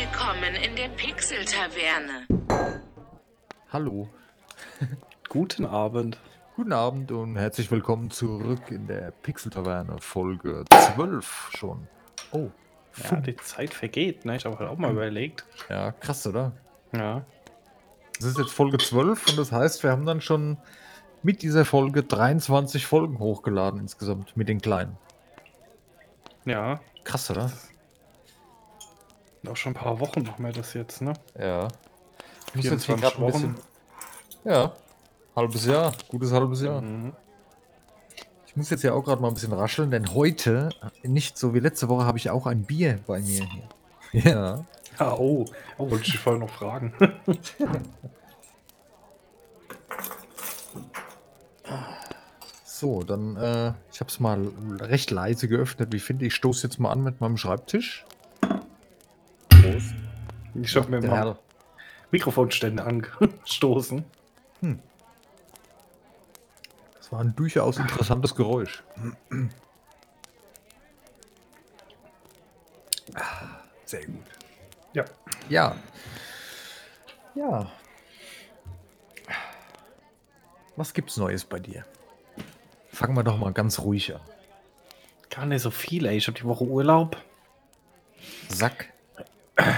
Willkommen in der Pixel-Taverne. Hallo, Guten Abend. guten Abend und herzlich willkommen zurück in der Pixel-Taverne, Folge 12 schon. Oh, Ja, die Zeit vergeht, ne? Ich habe halt auch mal überlegt. ja, krass, oder? Ja. Das ist jetzt Folge 12 und das heißt, wir haben dann schon mit dieser Folge 23 Folgen hochgeladen insgesamt, mit den kleinen. Ja. Krass, oder? Auch schon ein paar Wochen machen wir das jetzt, ne? Ja. Ich muss jetzt hier 24 grad ein bisschen... Ja, halbes Jahr, gutes halbes Jahr. Mhm. Ich muss jetzt ja auch gerade mal ein bisschen rascheln, denn heute, nicht so wie letzte Woche, habe ich auch ein Bier bei mir hier. Ja. Ah, oh. Oh, wollte ich vorher noch fragen. So, dann, äh, ich habe es mal recht leise geöffnet. Wie finde ich? Ich stoße jetzt mal an mit meinem Schreibtisch. Prost. Ich habe mir mal. Mikrofonstände angestoßen. Das war ein durchaus interessantes Geräusch. Sehr gut. Ja. Ja. Ja. Was gibt's Neues bei dir? Fangen wir doch mal ganz ruhig an. Gar nicht so viel, ey. Ich habe die Woche Urlaub. Sack.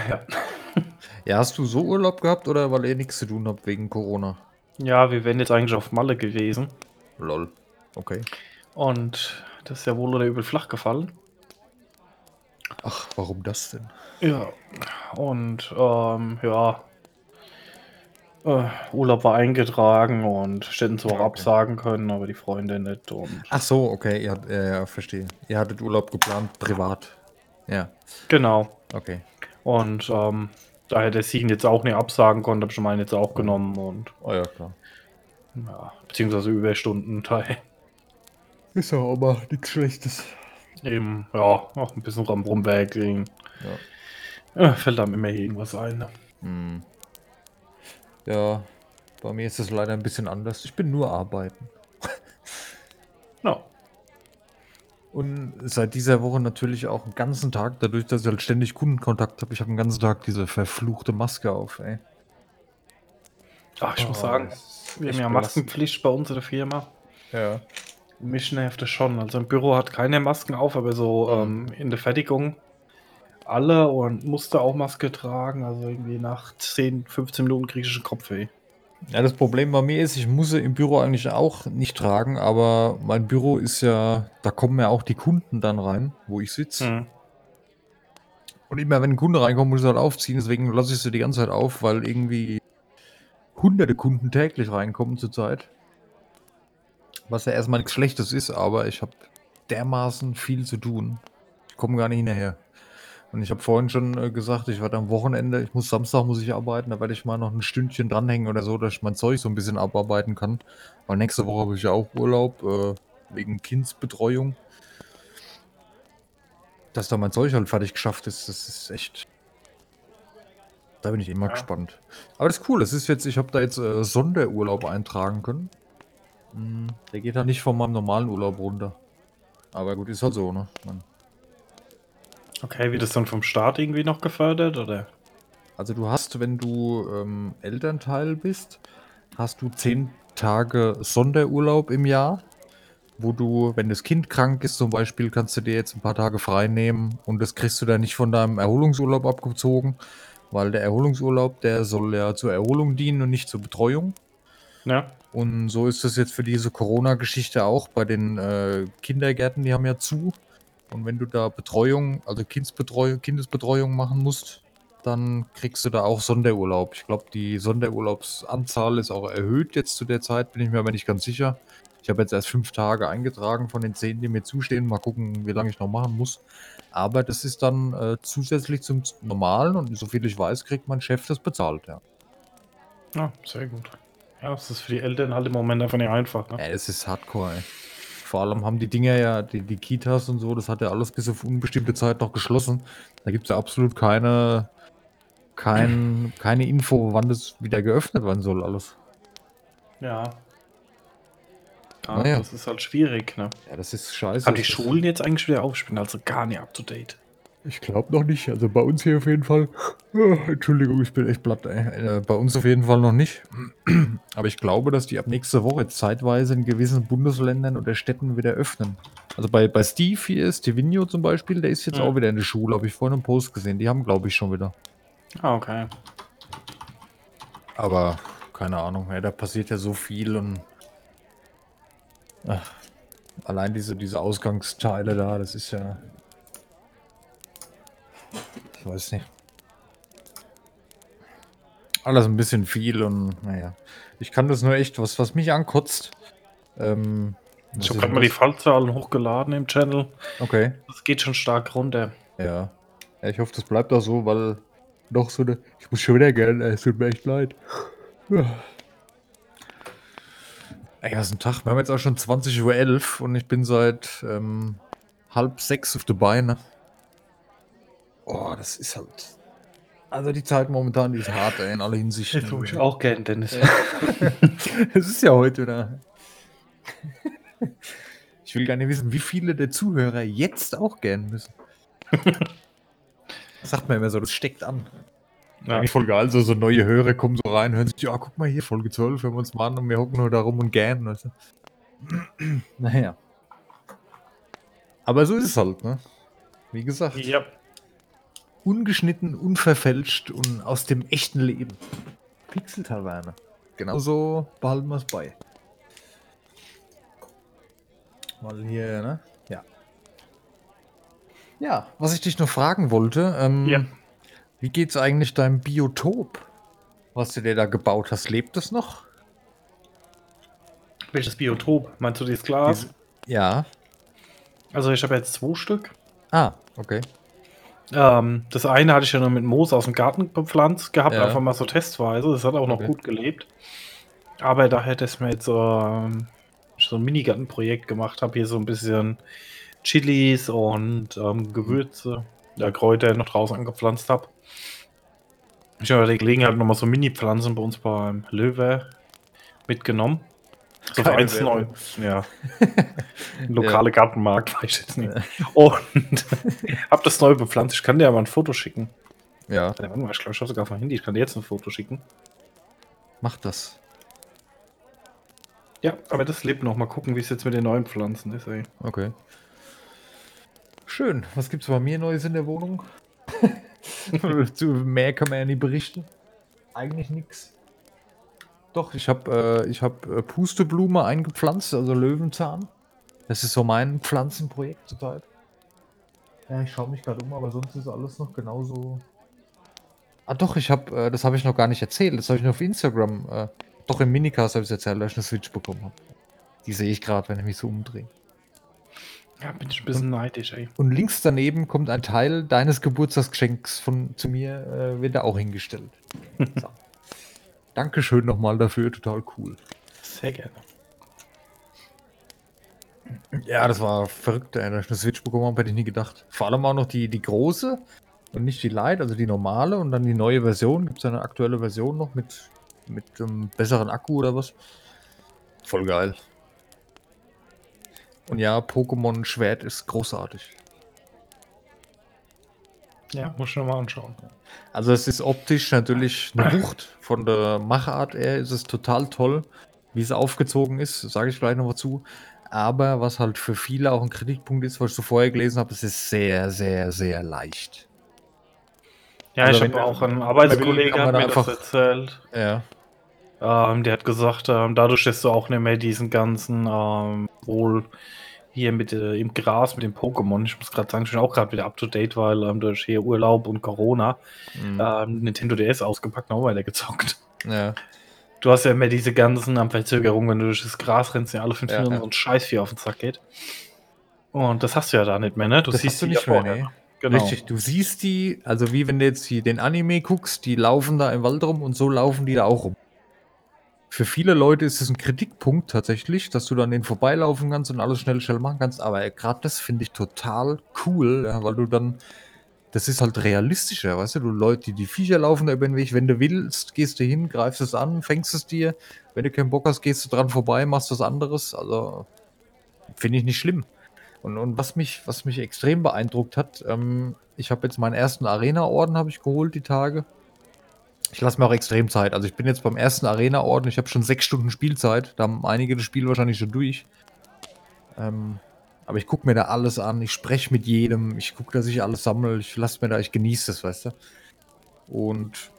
Ja. Ja, hast du so Urlaub gehabt oder weil ihr nichts zu tun habt wegen Corona? Ja, wir wären jetzt eigentlich auf Malle gewesen. Lol. Okay. Und das ist ja wohl oder übel flach gefallen. Ach, warum das denn? Ja. Und, ähm, ja. Äh, Urlaub war eingetragen und hätten zwar okay. absagen können, aber die Freunde nicht. Und Ach so, okay, ja, ja, verstehe. Ihr hattet Urlaub geplant, privat. Ja, genau. okay. Und ähm, da der Siegen jetzt auch nicht absagen konnte, habe ich meinen jetzt auch genommen und Oh ja, klar. ja, beziehungsweise Überstunden Teil. Ist ja auch mal nichts Schlechtes. Eben, ja, auch ein bisschen rum rumwerkeln. Ja. Ja, fällt einem immer irgendwas ein. ne? Hm. Ja, bei mir ist es leider ein bisschen anders. Ich bin nur arbeiten. Ja. Und seit dieser Woche natürlich auch den ganzen Tag, dadurch, dass ich halt ständig Kundenkontakt habe, ich habe den ganzen Tag diese verfluchte Maske auf, ey. Ach, ich muss Oh, sagen, das ist wir haben ja. Maskenpflicht bei uns in der Firma. Ja. Mich nervt das schon. Also im Büro hat keine Masken auf, aber so ähm, in der Fertigung alle und musste auch Maske tragen. Also irgendwie nach 10, 15 Minuten kriege ich schon Kopfweh. Ja, das Problem bei mir ist, ich muss sie im Büro eigentlich auch nicht tragen, aber mein Büro ist ja, da kommen ja auch die Kunden dann rein, wo ich sitze. Hm. Und immer wenn ein Kunde reinkommt, muss ich halt aufziehen, deswegen lasse ich sie die ganze Zeit auf, weil irgendwie hunderte Kunden täglich reinkommen zurzeit. Was ja erstmal nichts Schlechtes ist, aber ich habe dermaßen viel zu tun. Ich komme gar nicht hinterher. Und ich habe vorhin schon äh, gesagt, ich werde am Wochenende, ich muss Samstag muss ich arbeiten, da werde ich mal noch ein Stündchen dranhängen oder so, dass ich mein Zeug so ein bisschen abarbeiten kann. Weil nächste Woche habe ich ja auch Urlaub, äh, wegen Kindsbetreuung. Dass da mein Zeug halt fertig geschafft ist, das ist echt. Da bin ich immer Ja. gespannt. Aber das ist cool, das ist jetzt, ich habe da jetzt äh, Sonderurlaub eintragen können. Hm, der geht halt nicht von meinem normalen Urlaub runter. Aber gut, ist halt so, ne? Man, Okay, wird das dann vom Staat irgendwie noch gefördert oder? Also du hast, wenn du ähm, Elternteil bist, hast du zehn Tage Sonderurlaub im Jahr, wo du, wenn das Kind krank ist zum Beispiel, kannst du dir jetzt ein paar Tage frei nehmen und das kriegst du dann nicht von deinem Erholungsurlaub abgezogen, weil der Erholungsurlaub, der soll ja zur Erholung dienen und nicht zur Betreuung. Ja. Und so ist es jetzt für diese Corona-Geschichte auch bei den äh, Kindergärten, die haben ja zu. Und wenn du da Betreuung, also Kindsbetreuung, Kindesbetreuung machen musst, dann kriegst du da auch Sonderurlaub. Ich glaube, die Sonderurlaubsanzahl ist auch erhöht jetzt zu der Zeit, bin ich mir aber nicht ganz sicher. Ich habe jetzt erst fünf Tage eingetragen von den zehn, die mir zustehen. Mal gucken, wie lange ich noch machen muss. Aber das ist dann äh, zusätzlich zum Normalen und soviel ich weiß, kriegt mein Chef das bezahlt, ja. Ja, sehr gut. Ja, das ist für die Eltern halt im Moment einfach nicht einfach. Ne? Ja, es ist Hardcore, ey. Vor allem haben die Dinger ja, die, die Kitas und so, das hat ja alles bis auf unbestimmte Zeit noch geschlossen. Da gibt es ja absolut keine, kein, keine Info, wann das wieder geöffnet werden soll, alles. Ja. Ja, Naja. das ist halt schwierig, ne? Ja, das ist scheiße. Haben die Schulen jetzt eigentlich wieder auf? Ich bin also gar nicht up to date. Ich glaube noch nicht. Also bei uns hier auf jeden Fall Oh, Entschuldigung, ich bin echt platt. Ey. Äh, bei uns auf jeden Fall noch nicht. Aber ich glaube, dass die ab nächster Woche zeitweise in gewissen Bundesländern oder Städten wieder öffnen. Also bei, bei Steve hier ist Stevino zum Beispiel, der ist jetzt Mhm. auch wieder in der Schule, habe ich vorhin einen Post gesehen. Die haben, glaube ich, schon wieder. Ah, okay. Aber keine Ahnung, ja, da passiert ja so viel und ach, allein diese, diese Ausgangsteile da, das ist ja. Weiß nicht. Alles ein bisschen viel und naja. Ich kann das nur echt, was, was mich ankotzt. Ähm, Ich habe gerade mal die? Fallzahlen hochgeladen im Channel. Okay, Das geht schon stark runter. ja. ja. Ich hoffe, das bleibt auch so, weil doch so eine. Ich muss schon wieder gern, ey, es tut mir echt leid. Ey, was ist ein Tag? Wir haben jetzt auch schon 20.11 Uhr und ich bin seit ähm, halb sechs auf der Beine. Oh, das ist halt. Also die Zeit momentan, die ist hart, ey, in alle Hinsichten. Das tue ich auch gern, Dennis. Es ist ja heute wieder. Ich will nicht wissen, wie viele der Zuhörer jetzt auch gern müssen. Sagt man immer so, das steckt an. Ja. Eigentlich voll geil, so, so neue Hörer kommen so rein, hören sich, ja, guck mal hier, Folge 12, hören wir uns mal an und wir hocken nur da rum und gern. Weißt du? naja. Aber so ist es halt, ne? Wie gesagt, Ja. Ungeschnitten, unverfälscht und aus dem echten Leben. Pixel-Taverne. Genau so behalten wir es bei. Mal hier, ne? Ja. Ja, was ich dich noch fragen wollte, ähm, Ja. wie geht's eigentlich deinem Biotop, was du dir da gebaut hast? Lebt es noch? Welches Biotop? Meinst du dieses Glas? Diese- Ja. Also ich habe jetzt zwei Stück. Ah, okay. Ähm, das eine hatte ich ja nur mit Moos aus dem Garten bepflanzt gehabt, Ja. einfach mal so testweise. Das hat auch noch Okay. gut gelebt. Aber da hätte es mir jetzt ähm, so ein Minigartenprojekt gemacht, habe hier so ein bisschen Chilis und ähm, Gewürze, ja, Kräuter noch draußen angepflanzt habe. Ich habe die Gelegenheit nochmal so Mini-Pflanzen bei uns beim Löwe mitgenommen. So für Keine 1,9. Werbung. Ja. Lokale Gartenmarkt, weiß ich jetzt nicht. Und hab das neu bepflanzt. Ich kann dir ja mal ein Foto schicken. Ja, Warte mal, ich glaube, ich habe sogar vom Handy. Ich kann dir jetzt ein Foto schicken. mach das. Ja, aber das lebt noch. Mal gucken, wie es jetzt mit den neuen Pflanzen ist, ey. Okay. Schön. Was gibt's bei mir Neues in der Wohnung? Zu mehr kann man ja nie berichten. Eigentlich nichts. Doch, ich habe äh, ich hab, äh, Pusteblume eingepflanzt, also Löwenzahn. Das ist so mein Pflanzenprojekt zurzeit. Ja, ich schaue mich gerade um, aber sonst ist alles noch genauso. Ah doch, ich habe, äh, das habe ich noch gar nicht erzählt. Das habe ich nur auf Instagram, äh, doch im Minicast habe ich erzählt, dass ich eine Switch bekommen habe. Die sehe ich gerade, wenn ich mich so umdrehe. Ja, bin ich ein bisschen neidisch, ey. Und links daneben kommt ein Teil deines Geburtstagsgeschenks von zu mir, äh, wird da auch hingestellt. so. Dankeschön nochmal dafür, total cool. Sehr gerne. Ja, das war verrückt, ey, dass ich eine Switch bekommen habe, hätte ich nie gedacht. Vor allem auch noch die, die große und nicht die Lite, also die normale und dann die neue Version. Gibt es eine aktuelle Version noch mit, mit einem besseren Akku oder was? Voll geil. Und ja, Pokémon Schwert ist großartig. Ja, muss ich noch mal anschauen. Also es ist optisch natürlich eine Wucht. Von der Machart her ist es total toll, wie es aufgezogen ist, sage ich gleich noch mal zu. Aber was halt für viele auch ein Kritikpunkt ist, was ich so vorher gelesen habe, es ist sehr, sehr, sehr leicht. Ja, Also ich habe auch einen Arbeitskollegen hat mir das einfach- erzählt. Ja. Ähm, der hat gesagt, ähm, dadurch, dass du auch nicht mehr diesen ganzen ähm, wohl hier mit äh, im Gras mit dem Pokémon, ich muss gerade sagen, ich bin auch gerade wieder up to date, weil ähm, durch hier Urlaub und Corona Mhm. ähm, Nintendo DS ausgepackt und auch weiter gezockt. ja. Du hast ja immer diese ganzen am Verzögerungen, wenn du durch das Gras rennst, ja alle fünf Ja, Minuten ja. so ein Scheißvieh auf den Sack geht. Und das hast du ja da nicht mehr, ne? Du Das siehst hast du die nicht mehr, nee. Genau. Richtig, du siehst die, also wie wenn du jetzt hier den Anime guckst, die laufen da im Wald rum und so laufen die da auch rum. Für viele Leute ist es ein Kritikpunkt tatsächlich, dass du dann den vorbeilaufen kannst und alles schnell, schnell machen kannst. Aber gerade das finde ich total cool, ja, weil du dann, das ist halt realistischer, weißt du? Du Leute, die, die Viecher laufen da über den Weg. Wenn du willst, gehst du hin, greifst es an, fängst es dir. Wenn du keinen Bock hast, gehst du dran vorbei, machst was anderes. Also finde ich nicht schlimm. Und, und was, mich, was mich extrem beeindruckt hat, ähm, Ich habe jetzt meinen ersten Arena-Orden habe ich geholt die Tage. Ich lasse mir auch extrem Zeit. Also ich bin jetzt beim ersten Arena-Orden. Ich habe schon sechs Stunden Spielzeit. Da haben einige das Spiel wahrscheinlich schon durch. Ähm, aber ich gucke mir da alles an. Ich spreche mit jedem. Ich gucke, dass ich alles sammle. Ich lasse mir da, ich genieße das, weißt du. Und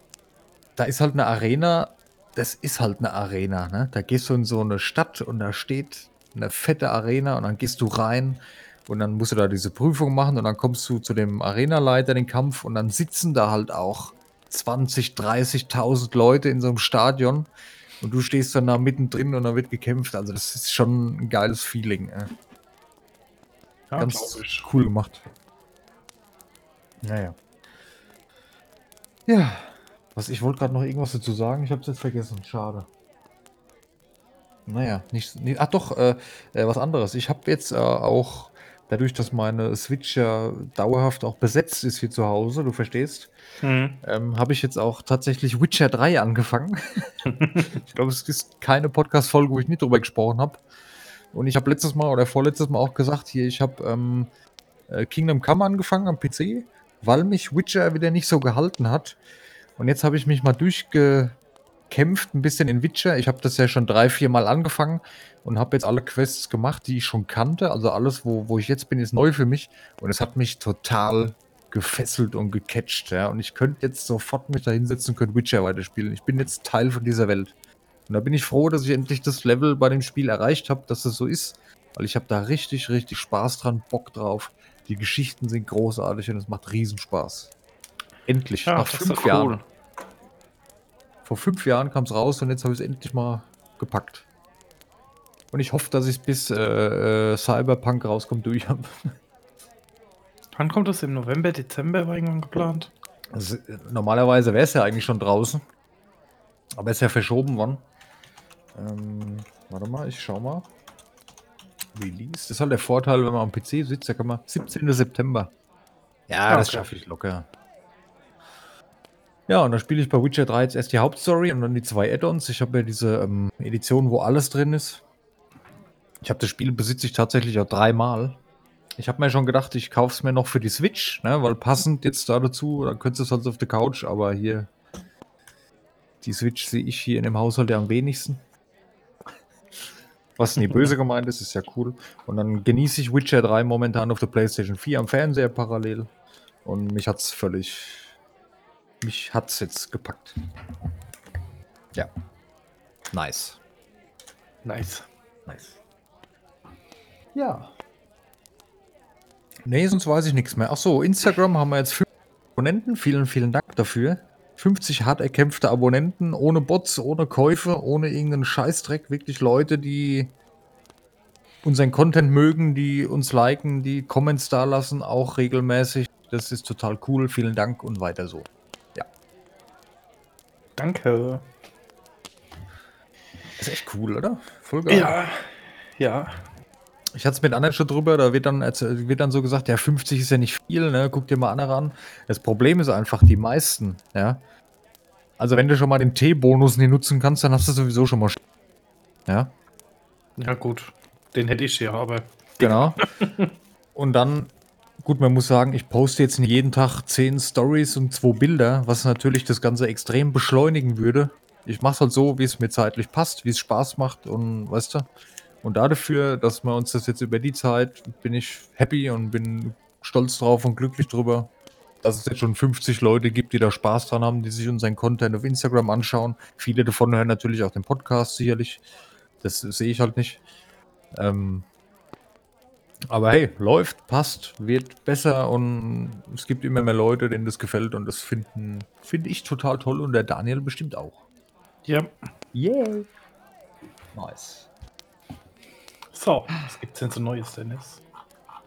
da ist halt eine Arena. Das ist halt eine Arena. Ne? Da gehst du in so eine Stadt und da steht eine fette Arena und dann gehst du rein und dann musst du da diese Prüfung machen und dann kommst du zu dem Arenaleiter, den Kampf und dann sitzen da halt auch 20, 30.000 Leute in so einem Stadion und du stehst dann da mittendrin und da wird gekämpft. Also das ist schon ein geiles Feeling. Äh. Ja, Ganz cool gemacht. Naja. Ja. Was, ich wollte gerade noch irgendwas dazu sagen, ich habe es jetzt vergessen. Schade. Naja, nicht, nicht ach doch, äh, äh, was anderes. Ich habe jetzt äh, auch, dadurch, dass meine Switch ja dauerhaft auch besetzt ist hier zu Hause, du verstehst, Hm. ähm, habe ich jetzt auch tatsächlich Witcher 3 angefangen. ich glaube, es ist keine Podcast-Folge, wo ich nicht drüber gesprochen habe. Und ich habe letztes Mal oder vorletztes Mal auch gesagt, hier, ich habe ähm, äh, Kingdom Come angefangen am PC, weil mich Witcher wieder nicht so gehalten hat. Und jetzt habe ich mich mal durchgekämpft, ein bisschen in Witcher. Ich habe das ja schon drei, vier Mal angefangen und habe jetzt alle Quests gemacht, die ich schon kannte. Also alles, wo, wo ich jetzt bin, ist neu für mich. Und es hat mich total gefesselt und gecatcht. Ja? Und ich könnte jetzt sofort mich da hinsetzen und könnte Witcher weiterspielen. Ich bin jetzt Teil von dieser Welt. Und da bin ich froh, dass ich endlich das Level bei dem Spiel erreicht habe, dass es so ist. Weil ich habe da richtig, richtig Spaß dran, Bock drauf. Die Geschichten sind großartig und es macht Riesenspaß. Endlich, nach das ist fünf doch Jahren. Vor fünf Jahren kam es raus und jetzt habe ich es endlich mal gepackt. Und ich hoffe, dass ich es bis äh, äh, Cyberpunk rauskommt durch habe. Wann kommt das im November, Dezember war irgendwann geplant? Also, normalerweise wäre es ja eigentlich schon draußen. Aber ist ja verschoben worden. Ähm, warte mal, ich schau mal. Release. Das ist halt der Vorteil, wenn man am PC sitzt, da kann man 17. September. Ja, Ah, das okay. schaffe ich locker. Ja, und dann spiele ich bei Witcher 3 jetzt erst die Hauptstory und dann die zwei Add-ons. Ich habe ja diese ähm, Edition, wo alles drin ist. Ich habe das Spiel besitze ich tatsächlich auch dreimal. Ich habe mir schon gedacht, ich kaufe es mir noch für die Switch, ne, weil passend jetzt da dazu, dann könntest du es halt auf der Couch, aber hier die Switch sehe ich hier in dem Haushalt ja am wenigsten. Was nie böse gemeint ist, ist ja cool. Und dann genieße ich Witcher 3 momentan auf der PlayStation 4 am Fernseher parallel. Und mich hat's völlig. Mich hat's jetzt gepackt. Ja. Nice. Nice. Nice. Ja. Nee, sonst weiß ich nichts mehr. Ach so, Instagram haben wir jetzt fünf Abonnenten. Vielen, vielen Dank dafür. 50 hart erkämpfte Abonnenten, ohne Bots, ohne Käufe, ohne irgendeinen Scheißdreck. Wirklich Leute, die unseren Content mögen, die uns liken, die Comments da lassen, auch regelmäßig. Das ist total cool. Vielen Dank und weiter so. Danke. Ist echt cool, oder? Voll geil. Ja. Ja. Ich hatte es mit anderen schon drüber, da wird dann, wird dann so gesagt, ja, 50 ist ja nicht viel, ne? Guck dir mal andere an. Das Problem ist einfach, die meisten, ja. Also wenn du schon mal den T-Bonus nie nutzen kannst, dann hast du sowieso schon mal. sch- Ja, Ja, gut. Den hätte ich ja, aber. genau. Und dann, gut, man muss sagen, ich poste jetzt jeden Tag 10 Stories und 2 Bilder, was natürlich das Ganze extrem beschleunigen würde. Ich mache es halt so, wie es mir zeitlich passt, wie es Spaß macht und weißt du. Und dafür, dass wir uns das jetzt über die Zeit, bin ich happy und bin stolz drauf und glücklich drüber, dass es jetzt schon 50 Leute gibt, die da Spaß dran haben, die sich unseren Content auf Instagram anschauen. Viele davon hören natürlich auch den Podcast sicherlich. Das sehe ich halt nicht. Ähm, aber hey, läuft, passt, wird besser und es gibt immer mehr Leute, denen das gefällt und das finden finde ich total toll und der Daniel bestimmt auch. Ja. Yeah. Nice. So, was gibt's denn so Neues, Dennis?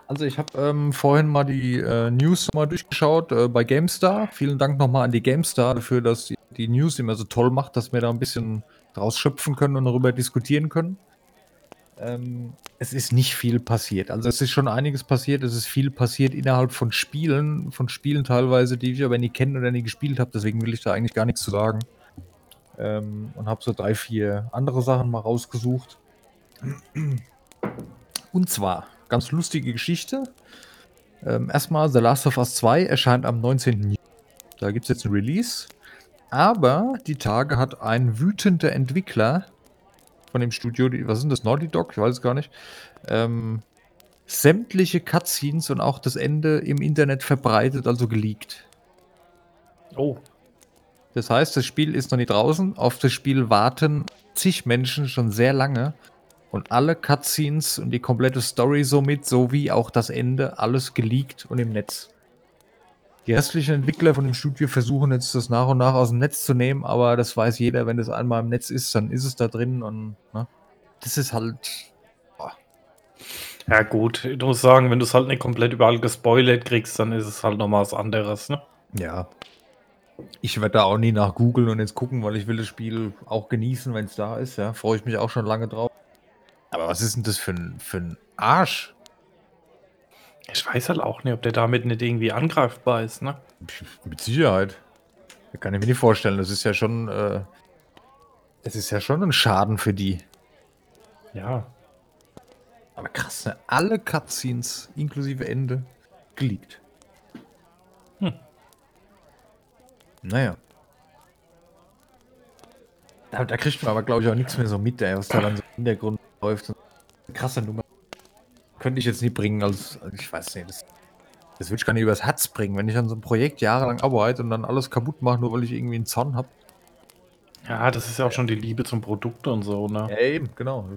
Also ich habe ähm, vorhin mal die äh, News mal durchgeschaut äh, bei GameStar. Vielen Dank nochmal an die GameStar dafür, dass die, die News immer so toll macht, dass wir da ein bisschen draus schöpfen können und darüber diskutieren können. Ähm, es ist nicht viel passiert. Also es ist schon einiges passiert. Es ist viel passiert innerhalb von Spielen, von Spielen teilweise, die ich aber nie kenne oder nie gespielt habe. Deswegen will ich da eigentlich gar nichts zu sagen. Ähm, und habe so drei, vier andere Sachen mal rausgesucht. Und zwar, ganz lustige Geschichte. Ähm, erstmal, The Last of Us 2 erscheint am 19. Juni. Da gibt es jetzt ein Release. Aber die Tage hat ein wütender Entwickler von dem Studio, die, was sind das, Naughty Dog? Ich weiß es gar nicht. Ähm, sämtliche Cutscenes und auch das Ende im Internet verbreitet, also geleakt. Oh, Das heißt, das Spiel ist noch nicht draußen. Auf das Spiel warten zig Menschen schon sehr lange. Und alle Cutscenes und die komplette Story somit, sowie auch das Ende, alles geleakt und im Netz. Die restlichen Entwickler von dem Studio versuchen jetzt das nach und nach aus dem Netz zu nehmen, aber das weiß jeder, wenn das einmal im Netz ist, dann ist es da drin und ne? das ist halt. ja gut. Ich muss sagen, wenn du es halt nicht komplett überall gespoilert kriegst, dann ist es halt nochmal was anderes, ne? Ja. Ich werde da auch nie nach googeln und jetzt gucken, weil ich will das Spiel auch genießen, wenn es da ist. Ja, freue ich mich auch schon lange drauf. Aber was ist denn das für ein, für ein Arsch? Ich weiß halt auch nicht, ob der damit nicht irgendwie angreifbar ist, ne? Mit Sicherheit. Das kann ich mir nicht vorstellen. Das ist ja schon, äh, das ist ja schon ein Schaden für die. Ja. Aber krass, ne? Alle Cutscenes inklusive Ende geleakt. Hm. Naja. Da, da kriegt man aber, glaube ich, auch nichts mehr so mit, ey, was da dann so im Hintergrund läuft. Krasse Nummer. Könnte ich jetzt nie bringen, als, als ich weiß nicht, das, das würde ich gar nicht übers Herz bringen, wenn ich an so einem Projekt jahrelang arbeite und dann alles kaputt mache, nur weil ich irgendwie einen Zorn habe. Ja, das ist ja auch schon die Liebe zum Produkt und so, ne? Ja, eben, genau.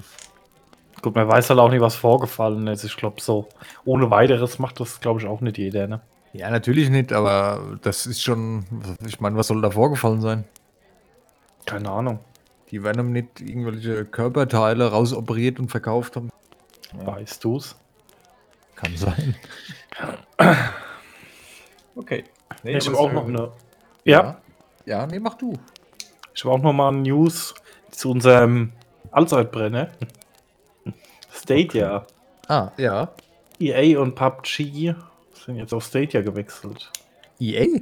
Gut, man weiß halt auch nicht, was vorgefallen ist. Ich glaube, so ohne weiteres macht das, glaube ich, auch nicht jeder, ne? Ja, natürlich nicht, aber das ist schon, ich meine, was soll da vorgefallen sein? Keine Ahnung. Die Venom nicht irgendwelche Körperteile rausoperiert und verkauft haben. Weißt du's? Kann sein. okay. Nee, ich habe auch noch eine. Ja, Ja, nee, mach du. ich habe auch noch mal News zu unserem Allzeitbrenner. Stadia. Ah, ja. EA und PUBG sind jetzt auf Stadia gewechselt. EA?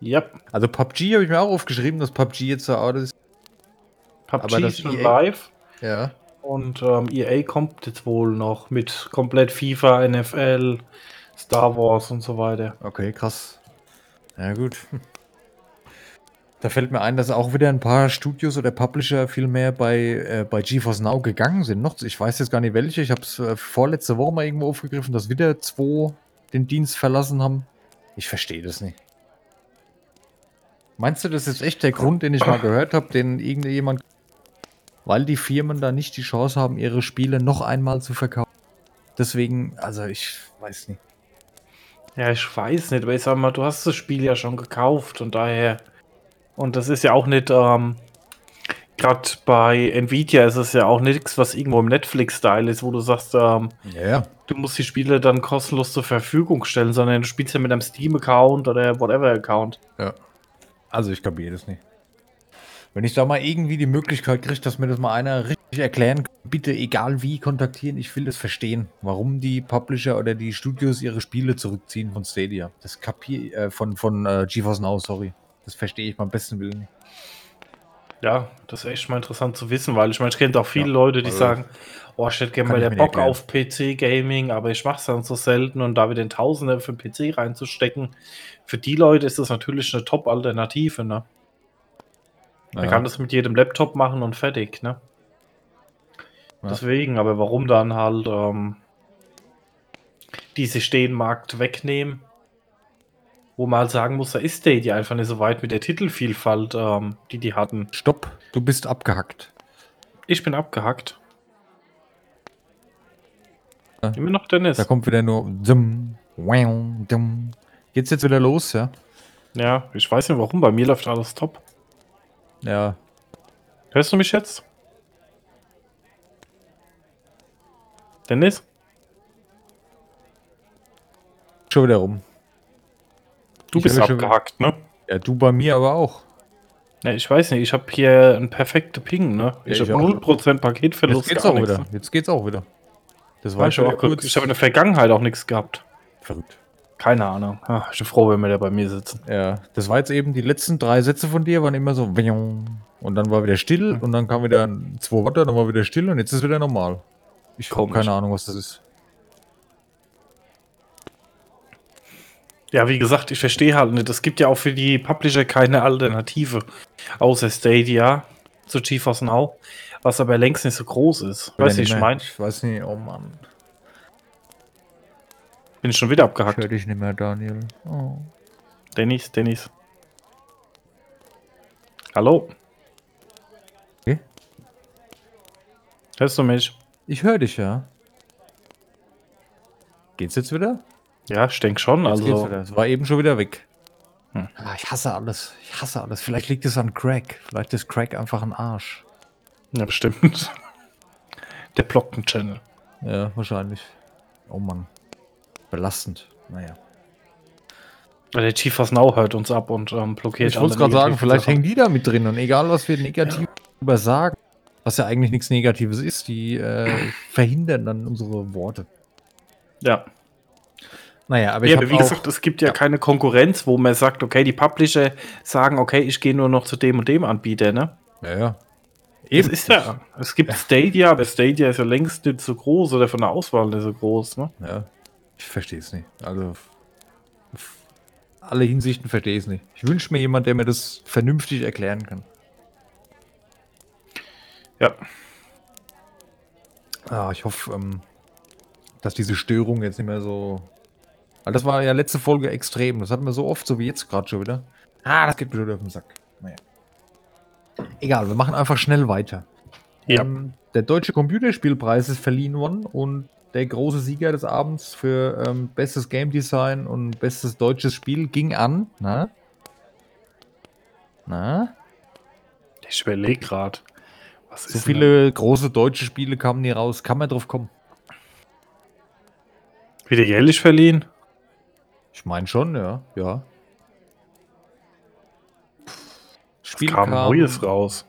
Ja, Also PUBG habe ich mir auch aufgeschrieben, dass PUBG jetzt so out ist. PUBG Aber das ist schon EA live. Ja. Und ähm, EA kommt jetzt wohl noch mit komplett FIFA, NFL, Star Wars und so weiter. Okay, krass. Ja, gut. Da fällt mir ein, dass auch wieder ein paar Studios oder Publisher viel mehr bei, äh, bei GeForce Now gegangen sind. Noch, ich weiß jetzt gar nicht welche. Ich habe es äh, vorletzte Woche mal irgendwo aufgegriffen, dass wieder zwei den Dienst verlassen haben. Ich verstehe das nicht. Meinst du, das ist echt der Grund, den ich mal gehört habe, den irgendjemand, weil die Firmen da nicht die Chance haben, ihre Spiele noch einmal zu verkaufen? Deswegen, also ich weiß nicht. Ja, ich weiß nicht, aber ich sag mal, du hast das Spiel ja schon gekauft und daher. Und das ist ja auch nicht, ähm, gerade bei Nvidia ist es ja auch nichts, was irgendwo im Netflix-Style ist, wo du sagst, ähm, Ja, ja. du musst die Spiele dann kostenlos zur Verfügung stellen, sondern du spielst ja mit einem Steam-Account oder whatever-Account. Ja. Also ich kapiere das nicht. Wenn ich da mal irgendwie die Möglichkeit kriege, dass mir das mal einer richtig erklären kann, bitte egal wie kontaktieren, ich will das verstehen, warum die Publisher oder die Studios ihre Spiele zurückziehen von Stadia. Das kapier äh, von von äh, GeForce Now, sorry. Das verstehe ich beim besten Willen nicht. Ja, das ist echt mal interessant zu wissen, weil ich meine, ich kenne auch viele Ja, Leute, die also, sagen, oh, ich hätte gerne mal der Bock erklären. auf PC-Gaming, aber ich mache es dann so selten und da wieder den Tausender für den PC reinzustecken. Für die Leute ist das natürlich eine Top-Alternative, ne? Man Ja. kann das mit jedem Laptop machen und fertig, ne? Ja. Deswegen, aber warum dann halt ähm, diese Stehenmarkt wegnehmen? Wo man halt sagen muss, da ist Stadia einfach nicht so weit mit der Titelvielfalt, ähm, die die hatten. Stopp, du bist abgehackt. Ich bin abgehackt. Ja. Immer noch Dennis. Da kommt wieder nur dumm, wow, dumm. Geht's jetzt wieder los, ja? Ja, ich weiß nicht warum, bei mir läuft alles top. Ja. Hörst du mich jetzt? Dennis? Schon wieder rum. Du Ich bist höre schon- abgehackt, ne? Ja, du bei mir aber auch. Ja, ich weiß nicht, ich habe hier einen perfekten Ping, ne? Ich Ja, ich habe auch. 0% Paketverlust. Jetzt geht's auch nichts, wieder. ne? Jetzt geht's auch wieder. Das war Weißt du, schon auch kurz. Ich habe in der Vergangenheit auch nichts gehabt. Verrückt. Keine Ahnung. Ah, ich bin froh, wenn wir da bei mir sitzen. Ja, das war jetzt eben die letzten drei Sätze von dir, waren immer so und dann war wieder still und dann kam wieder zwei Worte, dann war wieder still und jetzt ist wieder normal. Ich habe keine Ahnung, was das ist. Ja, wie gesagt, ich verstehe halt nicht. Es gibt ja auch für die Publisher keine Alternative. Außer Stadia zu GeForce Now. Was aber längst nicht so groß ist. Weißt du, Nicht ich meine, Ich weiß nicht, oh Mann. Bin ich schon wieder Ich abgehackt. höre dich nicht mehr, Daniel. Oh. Dennis, Dennis. Hallo? Okay. Hörst du mich? Ich höre dich, ja. Geht's jetzt wieder? Ja, ich denke schon. Jetzt Also. Es war eben schon wieder weg. Hm. Ah, ich hasse alles. Ich hasse alles. Vielleicht liegt es an Crack. Vielleicht ist Crack einfach ein Arsch. ja, bestimmt. Der Blocken-Channel. Ja, wahrscheinlich. Oh Mann. Belastend. Naja. Der GeForce Now hört uns ab und ähm, blockiert Ich wollte gerade sagen, vielleicht Sachen. hängen die da mit drin. Und egal, was wir negativ darüber sagen, was ja eigentlich nichts Negatives ist, die äh, verhindern dann unsere Worte. Ja. Naja, aber ich Ja, aber wie auch... gesagt, es gibt ja, keine Konkurrenz, wo man sagt, okay, die Publisher sagen, okay, ich gehe nur noch zu dem und dem Anbieter, ne? ja, ja. Es ist ja, es gibt Stadia, aber Stadia ist ja längst nicht so groß oder von der Auswahl nicht so groß, ne? Ja, ich verstehe es nicht. Also, alle Hinsichten verstehe ich es nicht. Ich wünsche mir jemand, der mir das vernünftig erklären kann. Ja. Ah, ich hoffe, ähm, dass diese Störung jetzt nicht mehr so. Weil das war ja letzte Folge extrem. Das hatten wir so oft, so wie jetzt gerade schon wieder. Ah, das geht mir wieder auf den Sack. Naja. Egal, wir machen einfach schnell weiter. Ja. Ähm, der Deutsche Computerspielpreis ist verliehen worden und der große Sieger des Abends für ähm, bestes Game Design und bestes deutsches Spiel ging an. Na? Na? Ich überlege gerade. Was So ist denn viele große deutsche Spiele kamen nie raus. Kann man drauf kommen? Wieder jährlich verliehen? Ich meine schon, ja. Ja. Es kam Neues raus.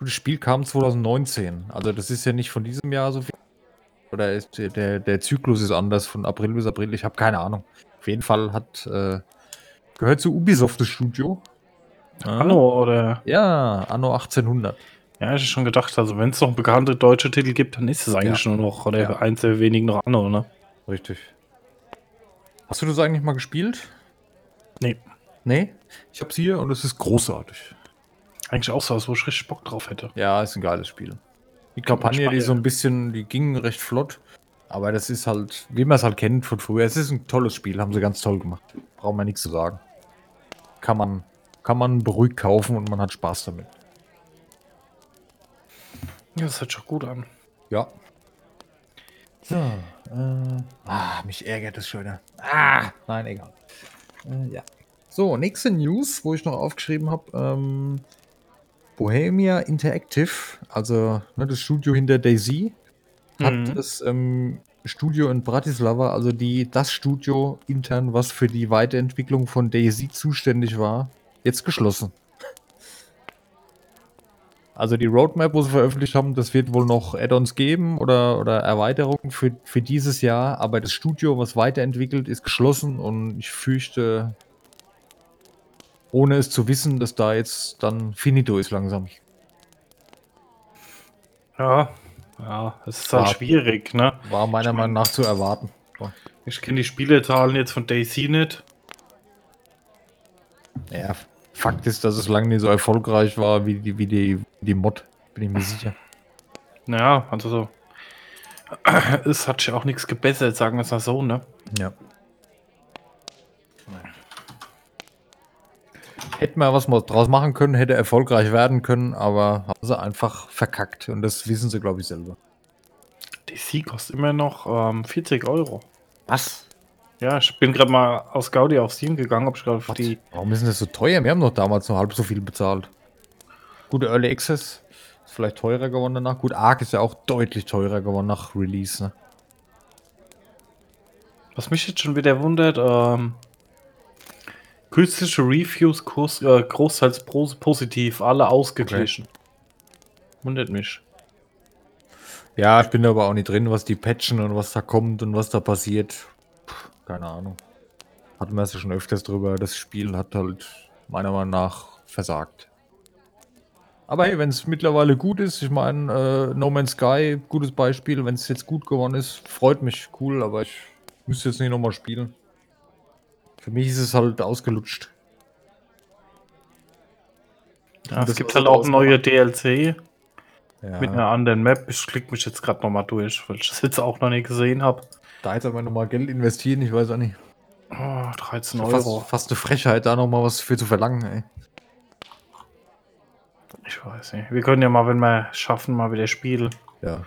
Das Spiel kam 2019. Also das ist ja nicht von diesem Jahr so viel. Oder ist der- der, Zyklus ist anders von April bis April. Ich habe keine Ahnung. Auf jeden Fall hat äh, gehört zu Ubisoft das Studio. Anno oder? Ja, Anno 1800. Ja, ich hab schon gedacht, also wenn es noch bekannte deutsche Titel gibt, dann ist es eigentlich Ja. nur noch, oder Ja. eins der wenigen noch Anno, ne? Richtig. Hast du das eigentlich mal gespielt? Nee. Nee? Ich hab's hier und es ist großartig. Eigentlich auch so was, wo ich richtig Bock drauf hätte. Ja, ist ein geiles Spiel. Die Kampagne, die so ein bisschen, die ging recht flott. Aber das ist halt, wie man es halt kennt von früher. Es ist ein tolles Spiel, haben sie ganz toll gemacht. Braucht man nichts zu sagen. Kann man, kann man beruhigt kaufen und man hat Spaß damit. Ja, das hört schon gut an. Ja. So, äh, ah, mich ärgert das schon wieder. Ah, nein, egal. Äh, ja. So, nächste News, wo ich noch aufgeschrieben habe. Ähm, Bohemia Interactive, also ne, das Studio hinter Daisy, hat Mhm. das ähm, Studio in Bratislava, also die, das Studio intern, was für die Weiterentwicklung von Daisy zuständig war, jetzt geschlossen. Also die Roadmap, wo sie veröffentlicht haben, das wird wohl noch Add-ons geben oder, oder Erweiterungen für, für dieses Jahr, aber das Studio, was weiterentwickelt, ist geschlossen und ich fürchte, ohne es zu wissen, dass da jetzt dann finito ist langsam. Ja, ja, es ist halt schwierig, ne? War meiner Meinung nach zu erwarten. So. Ich kenne die Spielerzahlen jetzt von Daisy nicht. Ja, Fakt ist, dass es lange nicht so erfolgreich war wie die, wie die, die Mod, bin ich mir sicher. Ja, also so. Es hat sich auch nichts gebessert, sagen wir es mal so, ne? Ja. Hätten wir was mal draus machen können, hätte erfolgreich werden können, aber haben sie einfach verkackt und das wissen sie, glaube ich, selber. Daisy kostet immer noch ähm, 40 Euro. Was? Ja, ich bin gerade mal aus Gaudi auf Steam gegangen, ob ich gerade auf die. Warum ist denn das so teuer? Wir haben doch damals noch halb so viel bezahlt. Gute Early Access ist vielleicht teurer geworden danach. Gut, Ark ist ja auch deutlich teurer geworden nach Release. Ne? Was mich jetzt schon wieder wundert, ähm, künstliche Reviews groß, äh, großteils positiv, alle ausgeglichen. Wundert mich. Ja, ich bin da aber auch nicht drin, was die patchen und was da kommt und was da passiert. Puh, keine Ahnung. Hatten wir es ja schon öfters drüber. Das Spiel hat halt meiner Meinung nach versagt. Aber hey, wenn es mittlerweile gut ist, ich meine, äh, No Man's Sky, gutes Beispiel, wenn es jetzt gut geworden ist, freut mich, cool, aber ich müsste jetzt nicht nochmal spielen. Für mich ist es halt ausgelutscht. Ja, es gibt halt auch neue DLC Ja. mit einer anderen Map. Ich klicke mich jetzt gerade nochmal durch, weil ich das jetzt auch noch nicht gesehen habe. Da jetzt aber nochmal Geld investieren, ich weiß auch nicht. Oh, 13 Fast, Euro. fast eine Frechheit, da nochmal was für zu verlangen, ey. Ich weiß nicht. Wir können ja mal, wenn wir schaffen, mal wieder spielen. Ja.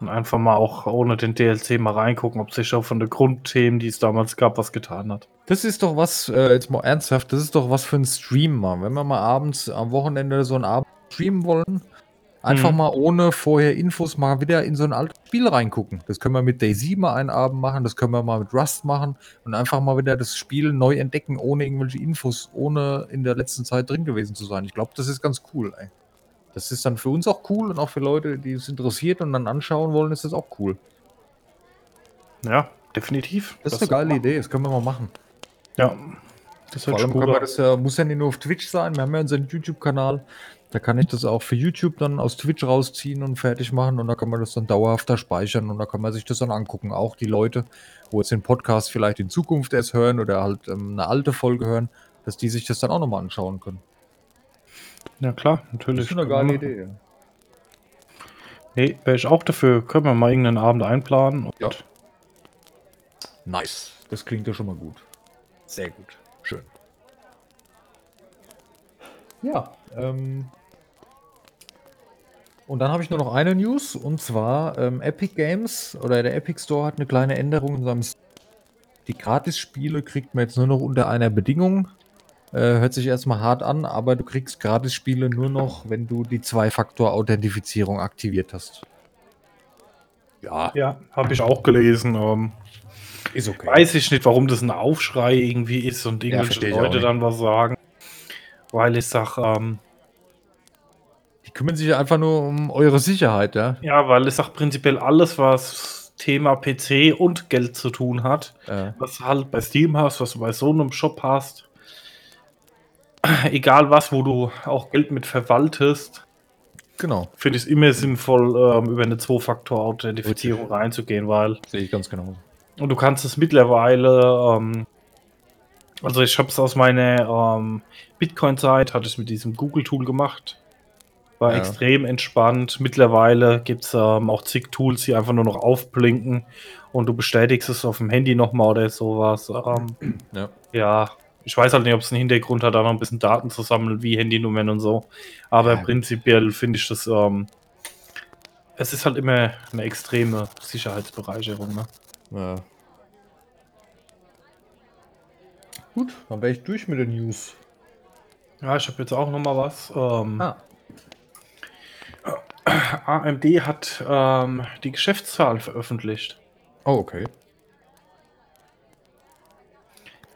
Und einfach mal auch ohne den DLC mal reingucken, ob sich auch von den Grundthemen, die es damals gab, was getan hat. Das ist doch was, äh, jetzt mal ernsthaft, das ist doch was für ein Stream mal. Wenn wir mal abends am Wochenende so einen Abend streamen wollen, einfach Mhm. mal ohne vorher Infos mal wieder in so ein altes Spiel reingucken. Das können wir mit Daisy mal einen Abend machen, das können wir mal mit Rust machen und einfach mal wieder das Spiel neu entdecken, ohne irgendwelche Infos, ohne in der letzten Zeit drin gewesen zu sein. Ich glaube, das ist ganz cool, ey. Das ist dann für uns auch cool und auch für Leute, die es interessiert und dann anschauen wollen, ist das auch cool. Ja, definitiv. Das, ist eine geile Idee, das können wir mal machen. Ja, das Vor allem an. das ja, muss ja nicht nur auf Twitch sein, wir haben ja unseren YouTube-Kanal. Da kann ich das auch für YouTube dann aus Twitch rausziehen und fertig machen und da kann man das dann dauerhafter speichern und da kann man sich das dann angucken. Auch die Leute, wo jetzt den Podcast vielleicht in Zukunft erst hören oder halt ähm, eine alte Folge hören, dass die sich das dann auch nochmal anschauen können. Ja, klar, natürlich. Das ist eine geile. Idee. Nee, wäre ich auch dafür. Können wir mal irgendeinen Abend einplanen. Ja. Nice. Das klingt ja schon mal gut. Sehr gut. Schön. Ja, ähm. Und dann habe ich nur noch eine News und zwar ähm, Epic Games oder der Epic Store hat eine kleine Änderung in seinem. Die Gratis-Spiele kriegt man jetzt nur noch unter einer Bedingung. Äh, hört sich erstmal hart an, aber du kriegst Gratis-Spiele nur noch, wenn du die Zwei-Faktor-Authentifizierung aktiviert hast. Ja, Ja, habe ich auch gelesen. Ähm, ist okay. weiß ich nicht, warum das ein Aufschrei irgendwie ist und Ja, irgendwelche auch Leute dann was sagen. Weil ich sag, ähm, Die kümmern sich einfach nur um eure Sicherheit, ja. ja, weil ich sag prinzipiell alles, was Thema PC und Geld zu tun hat, Äh, was du halt bei Steam hast, was du bei so einem Shop hast, egal was, wo du auch Geld mit verwaltest, genau, finde ich es immer sinnvoll, ähm, über eine Zwei-Faktor-Authentifizierung reinzugehen, weil sehe ich ganz genau. und du kannst es mittlerweile, ähm, also ich habe es aus meiner ähm, Bitcoin-Zeit, hatte ich mit diesem Google-Tool gemacht. War Ja. extrem entspannt. Mittlerweile gibt es ähm, auch zig Tools, die einfach nur noch aufblinken und du bestätigst es auf dem Handy nochmal oder sowas. Ähm, Ja. ja, ich weiß halt nicht, ob es einen Hintergrund hat, da noch ein bisschen Daten zu sammeln, wie Handynummern und so. Aber Ja. prinzipiell finde ich das, ähm, es ist halt immer eine extreme Sicherheitsbereicherung. Ne? ja. Gut, dann wäre ich durch mit den News. Ja, ich habe jetzt auch noch mal was. Ähm, Ah. AMD hat ähm, die Geschäftszahlen veröffentlicht. Oh, okay.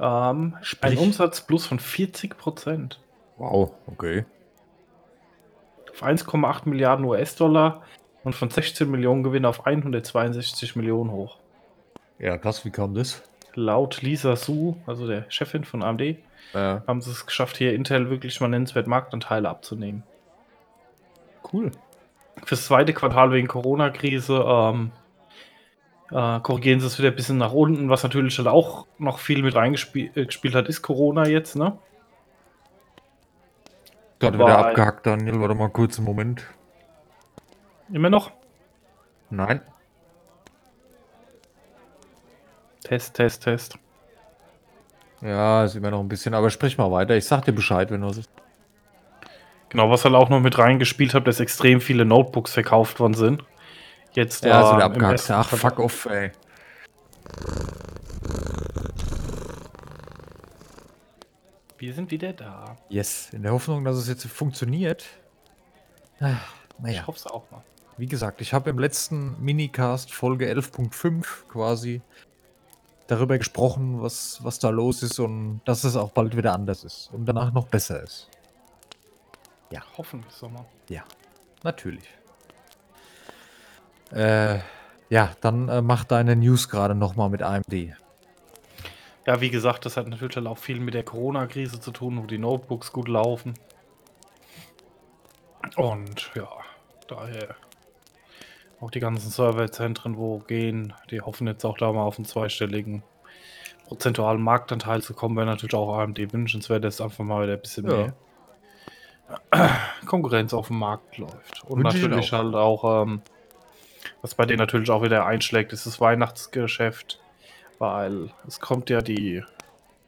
Ähm, ein Sprich- Umsatz plus von 40 Prozent Wow, okay. auf 1,8 Milliarden US-Dollar und von 16 Millionen Gewinn auf 162 Millionen hoch. Ja, krass, wie kam das? Laut Lisa Su, also der Chefin von AMD, Äh, haben sie es geschafft, hier Intel wirklich mal nennenswert Marktanteile abzunehmen. cool. Fürs zweite Quartal wegen Corona-Krise ähm, äh, korrigieren sie es wieder ein bisschen nach unten, was natürlich halt auch noch viel mit reingespielt äh, hat, ist Corona jetzt, ne? Gerade wieder abgehackt, Daniel. Warte mal kurz einen Moment. Immer noch? Nein. Test, Test, Test. Ja, ist immer noch ein bisschen, aber sprich mal weiter. Ich sag dir Bescheid, wenn du ist. Genau, was halt auch noch mit reingespielt hat, dass extrem viele Notebooks verkauft worden sind. Jetzt Ja, ist ähm, wieder im abgehackt. ersten Ach, fuck off, ey. Wir sind wieder da. Yes, in der Hoffnung, dass es jetzt funktioniert. Ah, Naja. Ich hoffe es auch mal. Wie gesagt, ich habe im letzten Minicast Folge 11.5 quasi darüber gesprochen, was, was da los ist und dass es auch bald wieder anders ist und danach noch besser ist. Ja, hoffen wir es mal. Ja, natürlich. Äh, ja, dann äh, mach deine News gerade nochmal mit AMD. Ja, wie gesagt, das hat natürlich auch viel mit der Corona-Krise zu tun, wo die Notebooks gut laufen. Und ja, daher auch die ganzen Serverzentren, wo gehen, die hoffen jetzt auch da mal auf einen zweistelligen prozentualen Marktanteil zu kommen, wäre natürlich auch AMD wünschenswert, dass einfach mal wieder ein bisschen Ja. mehr Konkurrenz auf dem Markt läuft. Und Ihnen natürlich auch. halt auch, ähm, was bei denen natürlich auch wieder einschlägt, ist das Weihnachtsgeschäft, weil es kommt ja die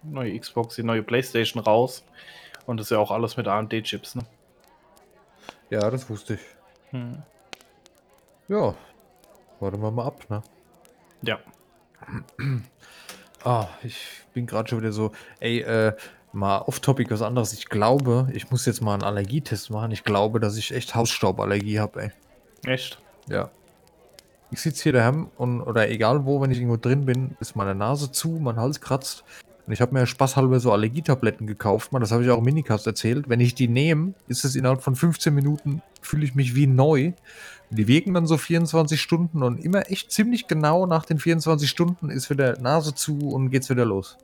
neue Xbox, die neue Playstation raus und das ist ja auch alles mit AMD-Chips, ne? Ja, das wusste ich. Hm. Ja. Warten wir mal ab, ne? Ja. Ah, ich bin gerade schon wieder so, ey, äh, mal off-topic was anderes. Ich glaube, ich muss jetzt mal einen Allergietest machen. Ich glaube, dass ich echt Hausstauballergie habe, ey. Echt? Ja. Ich sitze hier daheim und, oder egal wo, wenn ich irgendwo drin bin, ist meine Nase zu, mein Hals kratzt. Und ich habe mir spaßhalber so Allergietabletten gekauft, man. Das habe ich auch im Minicast erzählt. Wenn ich die nehme, ist es innerhalb von 15 Minuten, fühle ich mich wie neu. Die wirken dann so 24 Stunden und immer echt ziemlich genau nach den 24 Stunden ist wieder Nase zu und geht's wieder los.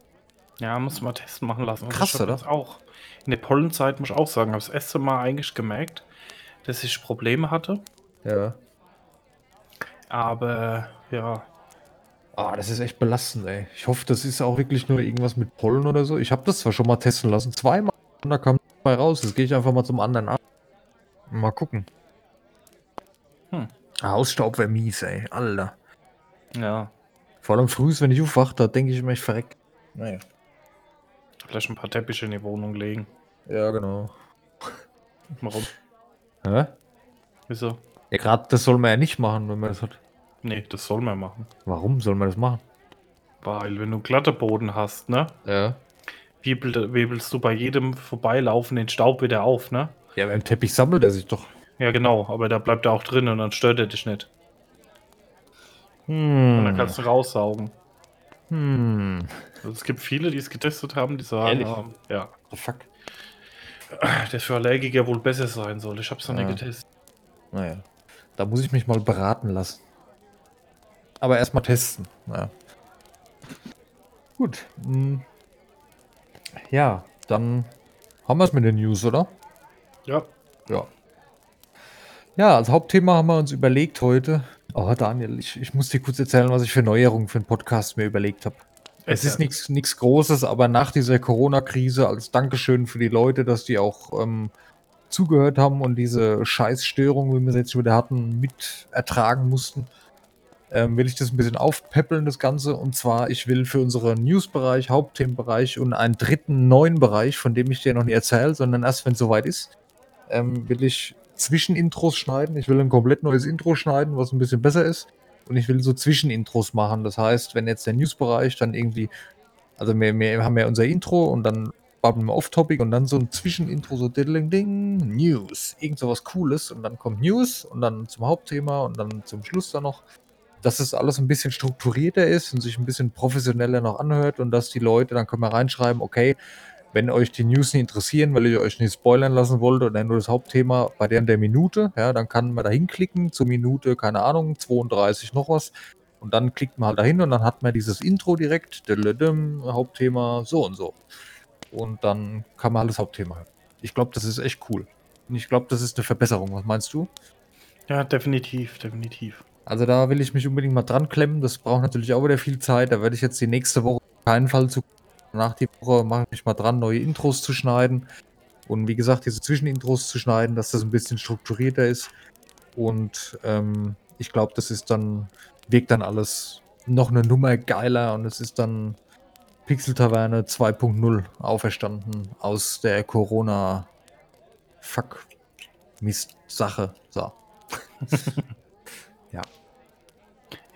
Ja, muss mal testen machen lassen. Krass, oder? jetzt Auch. In der Pollenzeit muss ich auch sagen, habe das erste Mal eigentlich gemerkt, dass ich Probleme hatte. Ja. Aber ja, Ah, das ist echt belastend, ey. Ich hoffe, das ist auch wirklich nur irgendwas mit Pollen oder so. Ich habe das zwar schon mal testen lassen, zweimal, und da kam bei raus. Jetzt gehe ich einfach mal zum anderen an. Mal gucken. Hm. Ah, Hausstaub wäre mies, ey. Alter. ja, Vor allem früh, wenn ich aufwache, da denke ich immer, ich verreck. Naja. vielleicht ein paar Teppiche in die Wohnung legen. Ja, genau. Warum? Hä? Wieso? Ja, gerade das soll man ja nicht machen, wenn man das hat. Nee, das soll man machen. Warum soll man das machen? Weil, wenn du einen glatte Boden hast, ne, Ja. wiebel, webelst du bei jedem Vorbeilaufen den Staub wieder auf, ne? Ja, beim Teppich sammelt er sich doch. Ja, genau, aber da bleibt er auch drin und dann stört er dich nicht. Und Hm. dann kannst du raussaugen. Hm. Also es gibt viele, die es getestet haben, die sagen, Ehrlich? ähm, ja, The fuck? der für Allergiker wohl besser sein soll. Ich hab's noch Ja. nicht getestet. Naja. Da muss ich mich mal beraten lassen. Aber erstmal testen. Ja. Gut. mm. Ja, dann haben wir es mit den News, oder? Ja. Ja. Ja, als Hauptthema haben wir uns überlegt heute. Oh, Daniel, ich, ich muss dir kurz erzählen, was ich für Neuerungen für einen Podcast mir überlegt habe. Es ist nichts Großes, aber nach dieser Corona-Krise als Dankeschön für die Leute, dass die auch ähm, zugehört haben und diese Scheißstörung, wie wir sie jetzt schon wieder hatten, mit ertragen mussten, ähm, will ich das ein bisschen aufpeppeln, das Ganze. Und zwar, ich will für unseren News-Bereich, Hauptthemenbereich und einen dritten neuen Bereich, von dem ich dir noch nicht erzähle, sondern erst, wenn es soweit ist, ähm, will ich Zwischenintros schneiden. Ich will ein komplett neues Intro schneiden, was ein bisschen besser ist. Und ich will so Zwischenintros machen. Das heißt, wenn jetzt der News-Bereich dann irgendwie, also wir, wir haben ja unser Intro und dann babbeln wir off-topic und dann so ein Zwischenintro, so diddling ding, News, irgend sowas Cooles und dann kommt News und dann zum Hauptthema und dann zum Schluss dann noch, dass es alles ein bisschen strukturierter ist und sich ein bisschen professioneller noch anhört und dass die Leute, dann können wir reinschreiben, okay, wenn euch die News nicht interessieren, weil ihr euch nicht spoilern lassen wollt oder nur das Hauptthema bei der, der Minute, ja, dann kann man da hinklicken zur Minute, keine Ahnung, 32 noch was. Und dann klickt man halt dahin und dann hat man dieses Intro direkt, Hauptthema, so und so. Und dann kann man das Hauptthema hören. Ich glaube, das ist echt cool. Und ich glaube, das ist eine Verbesserung. Was meinst du? Ja, definitiv, definitiv. Also da will ich mich unbedingt mal dran klemmen. Das braucht natürlich auch wieder viel Zeit. Da werde ich jetzt die nächste Woche auf keinen Fall zu. Nach die Woche mache ich mich mal dran, neue Intros zu schneiden. Und wie gesagt, diese Zwischenintros zu schneiden, dass das ein bisschen strukturierter ist. Und ähm, ich glaube, das ist dann, wirkt dann alles noch eine Nummer geiler und es ist dann Pixel Taverne 2.0 auferstanden aus der Corona Fuck Mist Sache. So.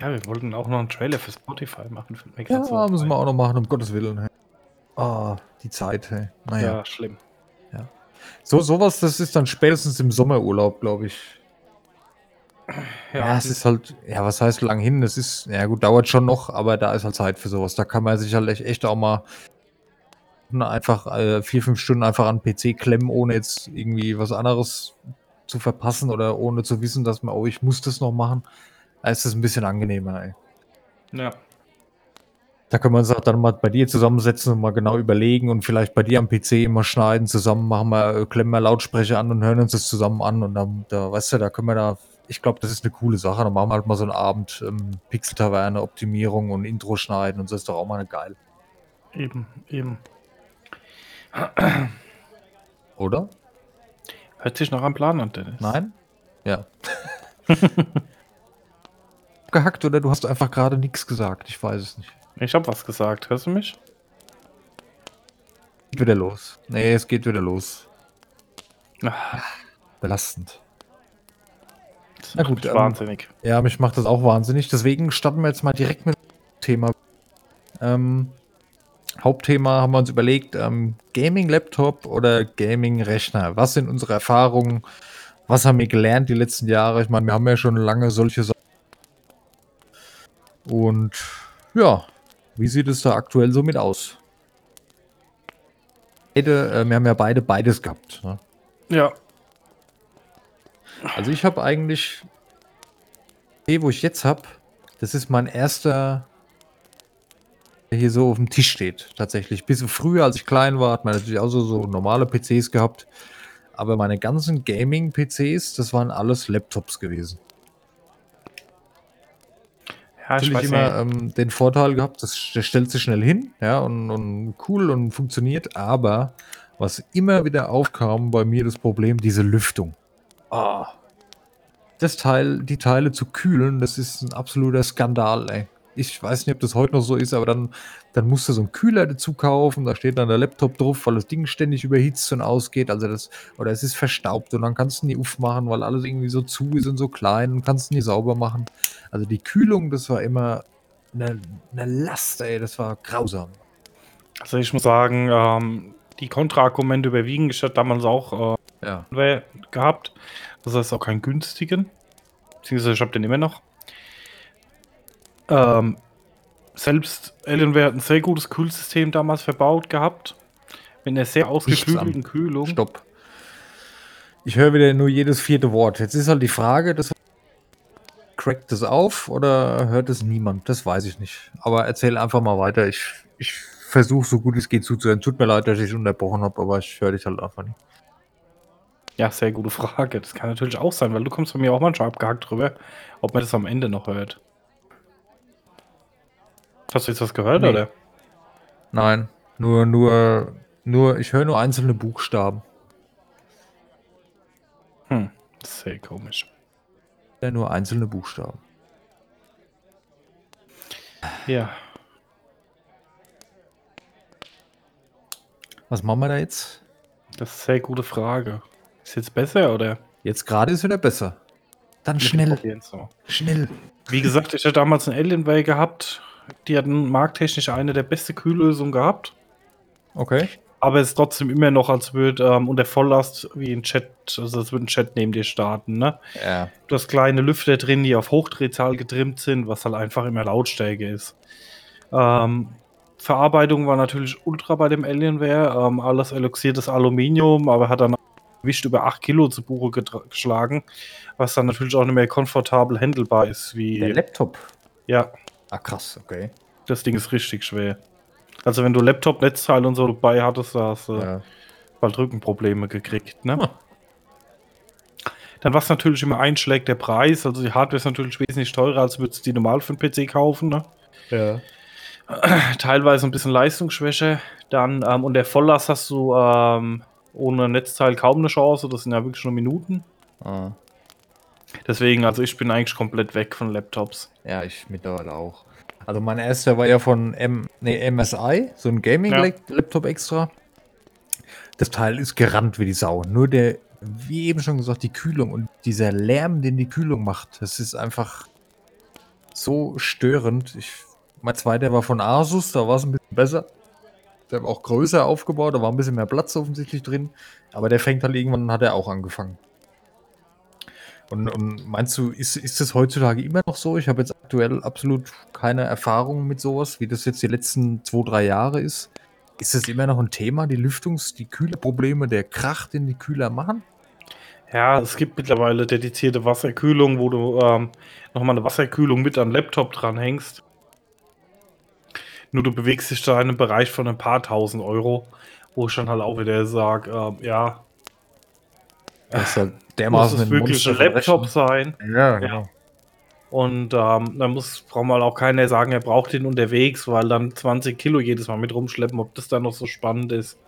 Ja, wir wollten auch noch einen Trailer für Spotify machen. Mir Ja, so müssen wir auch noch machen, um Gottes Willen. Hey. Ah, die Zeit, hey. Naja. Ja, schlimm. So, sowas, das ist dann spätestens im Sommerurlaub, glaube ich. Ja, es ist halt, ja, was heißt lang hin? Es ist, ja gut, dauert schon noch, aber da ist halt Zeit für sowas. Da kann man sich halt echt, echt auch mal einfach äh, vier, fünf Stunden einfach an den PC klemmen, ohne jetzt irgendwie was anderes zu verpassen oder ohne zu wissen, dass man, oh, ich muss das noch machen. Ist es ein bisschen angenehmer, ey. Ja. Da können wir uns auch dann mal bei dir zusammensetzen und mal genau überlegen und vielleicht bei dir am PC mal schneiden, zusammen machen wir, äh, klemmen wir Lautsprecher an und hören uns das zusammen an und dann, da, weißt du, da können wir da, ich glaube, das ist eine coole Sache. Dann machen wir halt mal so einen Abend ähm, Pixel-Taverne, Optimierung und Intro schneiden und so ist doch auch mal eine geil. Eben, eben. Oder? Hört sich nach einem Plan an, Dennis. Nein? Ja. Gehackt oder du hast einfach gerade nichts gesagt. Ich weiß es nicht. Ich habe was gesagt. Hörst du mich? Geht wieder los. Nee, es geht wieder los. Ah, Belastend. das Na gut, ähm, wahnsinnig. Ja, mich macht das auch wahnsinnig. Deswegen starten wir jetzt mal direkt mit dem Thema. Ähm, Hauptthema haben wir uns überlegt, ähm, Gaming-Laptop oder Gaming-Rechner. Was sind unsere Erfahrungen? Was haben wir gelernt die letzten Jahre? Ich meine, wir haben ja schon lange solche Sachen. Und ja, wie sieht es da aktuell so mit aus? Beide, äh, wir haben ja beide beides gehabt. Ne? Ja, Also ich habe eigentlich, die, wo ich jetzt habe, das ist mein erster, der hier so auf dem Tisch steht, tatsächlich. Bis früher, als ich klein war, hat man natürlich auch so, so normale PCs gehabt. Aber meine ganzen Gaming-PCs, das waren alles Laptops gewesen. ja ich Natürlich immer ähm, den Vorteil gehabt, das, der stellt sich schnell hin, ja, und, und cool und funktioniert, aber was immer wieder aufkam bei mir das Problem, diese Lüftung. Ah. Das Teil, die Teile zu kühlen, das ist ein absoluter Skandal, ey. Ich weiß nicht, ob das heute noch so ist, aber dann, dann musst du so einen Kühler dazu kaufen, da steht dann der Laptop drauf, weil das Ding ständig überhitzt und ausgeht, also das, oder es ist verstaubt und dann kannst du nie aufmachen, weil alles irgendwie so zu ist und so klein und kannst nie sauber machen. Also die Kühlung, das war immer eine, eine Last, ey, das war grausam. Also ich muss sagen, ähm, die Kontraargumente überwiegen. Ich hatte damals auch äh, Ja. Gehabt. Das heißt auch keinen günstigen. Beziehungsweise ich habe den immer noch. Ähm, selbst Alienware hat ein sehr gutes Kühlsystem damals verbaut gehabt. Mit einer sehr ausgeklügelten Kühlung. Stopp. Ich höre wieder nur jedes vierte Wort. Jetzt ist halt die Frage, das crackt es auf oder hört es niemand? Das weiß ich nicht. Aber erzähl einfach mal weiter. Ich, ich versuche so gut es geht zuzuhören. Tut mir leid, dass ich unterbrochen habe, aber ich höre dich halt einfach nicht. Ja, sehr gute Frage. Das kann natürlich auch sein, weil du kommst bei mir auch manchmal abgehackt drüber, ob man das am Ende noch hört. Hast du jetzt was gehört, Nee. oder? Nein, nur, nur, nur, ich höre nur einzelne Buchstaben. Hm, sehr komisch. Ja, nur einzelne Buchstaben. Ja. Was machen wir da jetzt? Das ist eine sehr gute Frage. Ist jetzt besser oder? Jetzt gerade ist wieder besser. Dann schnell, schnell. Wie gesagt, ich hatte damals einen Alienware gehabt. Die hatten markttechnisch eine der beste Kühllösungen gehabt. Okay. Aber es ist trotzdem immer noch, als würde ähm, unter Volllast wie ein Chat, also als würde ein Chat neben dir starten, ne? Ja. Du hast kleine Lüfter drin, die auf Hochdrehzahl getrimmt sind, was halt einfach immer Lautstärke ist. Ähm, Verarbeitung war natürlich ultra bei dem Alienware. Ähm, alles eloxiertes Aluminium, aber hat dann Gewicht über 8 Kilo zu Buche geschlagen, was dann natürlich auch nicht mehr komfortabel handelbar ist. Wie, Der Laptop. ja, Ah, krass, okay. das Ding ist richtig schwer. Also wenn du Laptop, Netzteil und so dabei hattest, da hast du Ja. bald Rückenprobleme gekriegt, ne? Hm. Dann was natürlich immer einschlägt, der Preis. Also die Hardware ist natürlich wesentlich teurer, als würdest du die normal für einen PC kaufen, ne? ja. Teilweise ein bisschen Leistungsschwäche. Dann ähm, und der Volllast hast du ähm, ohne Netzteil kaum eine Chance. Das sind ja wirklich nur Minuten. Ah. Deswegen, also ich bin eigentlich komplett weg von Laptops. Ja, ich mittlerweile auch. Also mein erster war ja von M nee, MSI, so ein Gaming-Laptop extra. Das Teil ist gerannt wie die Sau. Nur der, wie eben schon gesagt, die Kühlung und dieser Lärm, den die Kühlung macht, das ist einfach so störend. Ich, mein zweiter war von Asus, da war es ein bisschen besser. Der war auch größer aufgebaut, da war ein bisschen mehr Platz offensichtlich drin. Aber der fängt halt irgendwann, hat er auch angefangen. Und, und meinst du, ist, ist das heutzutage immer noch so? Ich habe jetzt aktuell absolut keine Erfahrung mit sowas, wie das jetzt die letzten zwei, drei Jahre ist. Ist das immer noch ein Thema, die Lüftungs-, die Kühlerprobleme, der Krach, den die Kühler machen? Ja, es gibt mittlerweile dedizierte Wasserkühlung, wo du ähm, nochmal eine Wasserkühlung mit den Laptop dranhängst. Nur du bewegst dich da in einem Bereich von ein paar tausend Euro, wo ich dann halt auch wieder sage, ähm, ja, Das ist halt muss dermaßen es ein wirklich ein Laptop sein? Ja, genau. Und ähm, da muss, braucht mal auch keiner sagen, er braucht den unterwegs, weil dann 20 Kilo jedes Mal mit rumschleppen, ob das dann noch so spannend ist.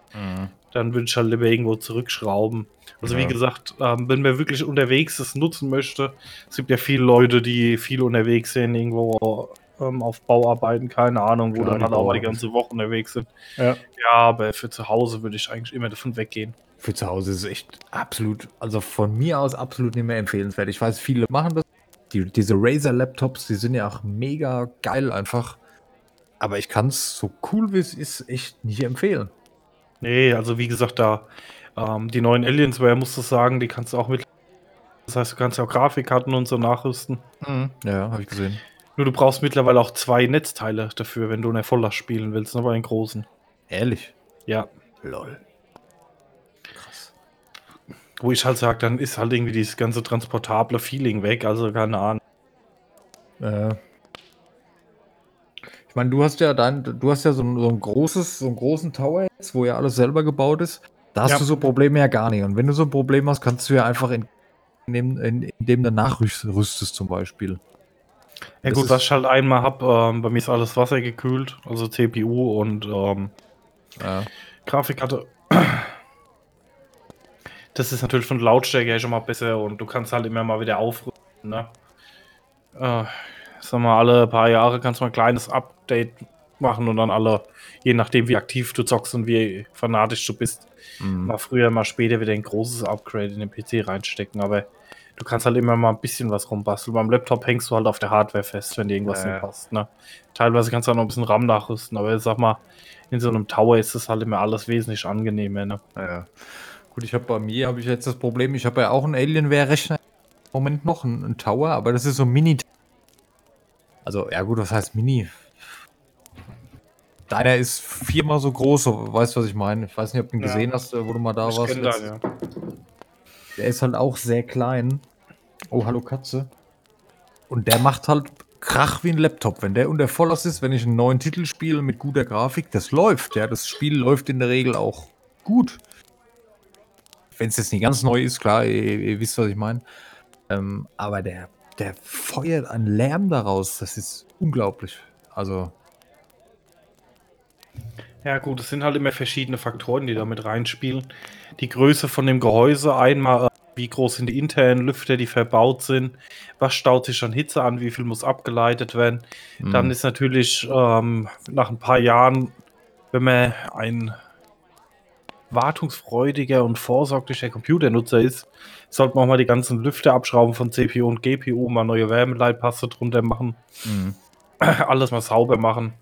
Dann würde ich halt lieber irgendwo zurückschrauben. Also Ja. wie gesagt, ähm, wenn man wirklich unterwegs das nutzen möchte, es gibt ja viele Leute, die viel unterwegs sind, irgendwo ähm, auf Bauarbeiten, keine Ahnung, wo Klar, dann die halt auch mal die ganze Woche unterwegs sind. Ja. Ja, aber für zu Hause würde ich eigentlich immer davon weggehen. Für zu Hause ist es echt absolut, also von mir aus absolut nicht mehr empfehlenswert. Ich weiß, viele machen das. Die, diese Razer-Laptops, die sind ja auch mega geil einfach. Aber ich kann es so cool wie es ist echt nicht empfehlen. Nee, also wie gesagt, da ähm, die neuen Aliensware, musst du sagen, die kannst du auch mit. Das heißt, du kannst ja auch Grafikkarten und so nachrüsten. Ja, habe ich gesehen. Nur du brauchst mittlerweile auch zwei Netzteile dafür, wenn du eine Volllast spielen willst, ne, bei den großen. Ehrlich. Ja. Lol. Wo ich halt sage, dann ist halt irgendwie dieses ganze transportable Feeling weg, also keine Ahnung. Äh. Ich meine, du hast ja dein, du hast ja so ein, so ein großes, so einen großen Tower jetzt, wo ja alles selber gebaut ist. Da hast Ja. du so Probleme ja gar nicht. Und wenn du so ein Problem hast, kannst du ja einfach in, in, in, indem du nachrüstest zum Beispiel. Ja Das gut, was ich halt einmal hab, ähm, bei mir ist alles wassergekühlt, also CPU und ähm, Ja. Grafikkarte. Das ist natürlich von Lautstärke her schon mal besser und du kannst halt immer mal wieder aufrüsten, ne? Äh, sag mal, alle paar Jahre kannst du mal ein kleines Update machen und dann alle, je nachdem wie aktiv du zockst und wie fanatisch du bist, Mhm. mal früher, mal später wieder ein großes Upgrade in den PC reinstecken, aber du kannst halt immer mal ein bisschen was rumbasteln. Beim Laptop hängst du halt auf der Hardware fest, wenn dir irgendwas Ja, nicht passt, ne? Teilweise kannst du auch noch ein bisschen RAM nachrüsten, aber sag mal, in so einem Tower ist das halt immer alles wesentlich angenehmer, ne? Ja. Gut, ich habe bei mir habe ich jetzt das Problem, ich habe ja auch einen Alienware-Rechner im Moment noch, einen, einen Tower, aber das ist so ein Mini. Also, ja gut, was heißt Mini? Deiner ist viermal so groß, so, weißt du, was ich meine? Ich weiß nicht, ob du ihn Ja. gesehen hast, wo du mal da Ich warst. kenn den, ja. Der ist halt auch sehr klein. Oh, hallo Katze. Und der macht halt Krach wie ein Laptop. Wenn der unter Volllast ist, wenn ich einen neuen Titel spiele mit guter Grafik, das läuft. Ja, das Spiel läuft in der Regel auch gut. Wenn es jetzt nicht ganz neu ist, klar, ihr, ihr wisst, was ich meine. Ähm, aber der, der feuert einen Lärm daraus. Das ist unglaublich. Also, Ja, gut, es sind halt immer verschiedene Faktoren, die da mit reinspielen. Die Größe von dem Gehäuse, einmal, äh, wie groß sind die internen Lüfter, die verbaut sind, was staut sich an Hitze an, wie viel muss abgeleitet werden. Dann mh, ist natürlich ähm, nach ein paar Jahren, wenn man ein wartungsfreudiger und vorsorglicher Computernutzer ist, sollte man auch mal die ganzen Lüfter abschrauben von CPU und GPU, mal neue Wärmeleitpaste drunter machen, mh. alles mal sauber machen.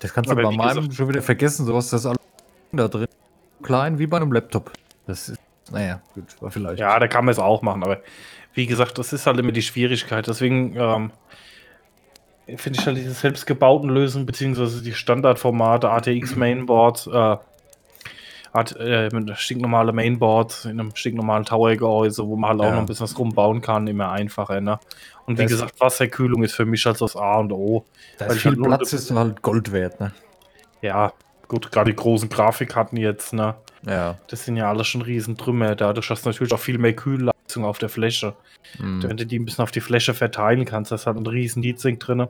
das kannst du Aber bei wie meinem schon wieder vergessen. Sowas, das ist alles da drin. Klein wie bei einem Laptop. Das ist, naja, gut, war vielleicht. Ja, da kann man es auch machen, aber wie gesagt, das ist halt immer die Schwierigkeit. Deswegen ähm, finde ich halt diese selbstgebauten Lösungen, beziehungsweise die Standardformate ATX Mainboard, äh, Art, äh, mit stinknormale Mainboard in einem stinknormalen Tower-Gehäuse, wo man halt auch Ja. noch ein bisschen was rumbauen kann, immer einfacher. Ne? Und wie Das- gesagt, Wasserkühlung ist für mich halt das A und O. Da Weil ist viel halt nur- Platz ist halt Gold wert, ne? Ja, gut, gerade die großen Grafikkarten jetzt, ne? Ja. Das sind ja alles schon Riesentrümmer. Dadurch hast du natürlich auch viel mehr Kühlleistung auf der Fläche. Mhm. Wenn du die ein bisschen auf die Fläche verteilen kannst, das hat einen riesen Heatsink drin,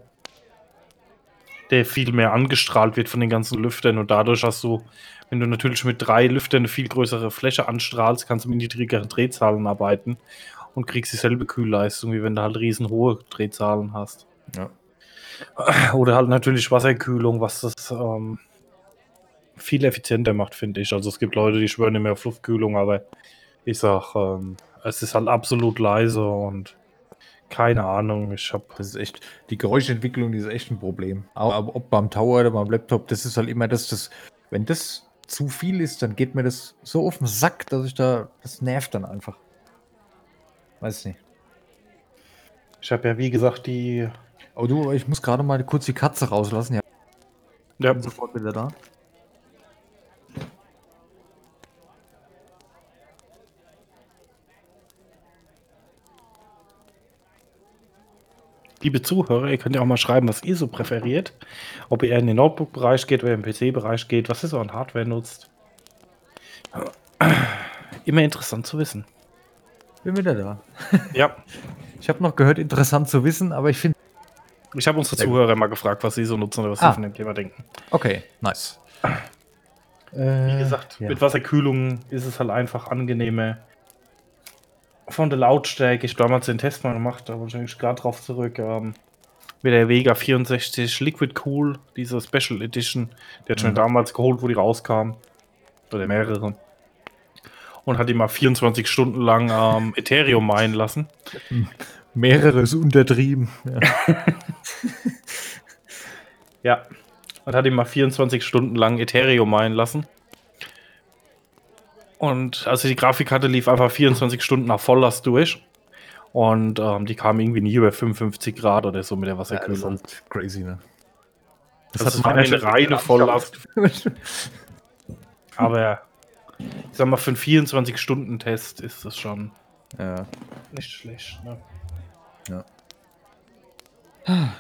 der viel mehr angestrahlt wird von den ganzen Lüftern und dadurch hast du, wenn du natürlich mit drei Lüftern eine viel größere Fläche anstrahlst, kannst du mit niedrigeren Drehzahlen arbeiten und kriegst dieselbe Kühlleistung, wie wenn du halt riesen hohe Drehzahlen hast. Ja. Oder halt natürlich Wasserkühlung, was das ähm, viel effizienter macht, finde ich. Also es gibt Leute, die schwören mehr auf Luftkühlung, aber ich sag, ähm, es ist halt absolut leise und keine Ahnung, ich hab. Das ist echt, die Geräuschentwicklung, die ist echt ein Problem. Aber, ob beim Tower oder beim Laptop, das ist halt immer das, das, wenn das zu viel ist, dann geht mir das so auf den Sack, dass ich da, das nervt dann einfach. Weiß nicht. Ich habe ja wie gesagt die. Oh du, ich muss gerade mal kurz die Katze rauslassen. Ja, Ja, bin sofort wieder da. Liebe Zuhörer, ihr könnt ja auch mal schreiben, was ihr so präferiert. Ob ihr eher in den Notebook-Bereich geht oder im PC-Bereich geht, was ihr so an Hardware nutzt. Immer interessant zu wissen. Bin wieder da. Ja. Ich habe noch gehört, interessant zu wissen, aber ich finde. Ich habe unsere. Zuhörer mal gefragt, was sie so nutzen oder was Ah. sie von dem Thema denken. Okay, nice. Wie gesagt, ja. mit Wasserkühlung ist es halt einfach angenehmer. Von der Lautstärke, ich habe damals den Test mal gemacht, da wollte ich gerade drauf zurück. Ähm, mit der Vega 64 Liquid Cool, diese Special Edition, die hat schon Mhm. damals geholt, wo die rauskam. Oder mehrere. Und hat die mal 24 Stunden lang ähm, Ethereum meinen lassen. Mehreres untertrieben. Ja. Ja. Und hat ihn mal 24 Stunden lang Ethereum meinen lassen. Und also die Grafikkarte lief einfach 24 Stunden nach Volllast durch. Und ähm, die kam irgendwie nie über 55 Grad oder so mit der Ja, das ist Wasserkühlung. crazy, ne? Das, das war eine reine Volllast. Aber ich sag mal, für einen 24-Stunden-Test ist das schon ja. nicht schlecht. Ne?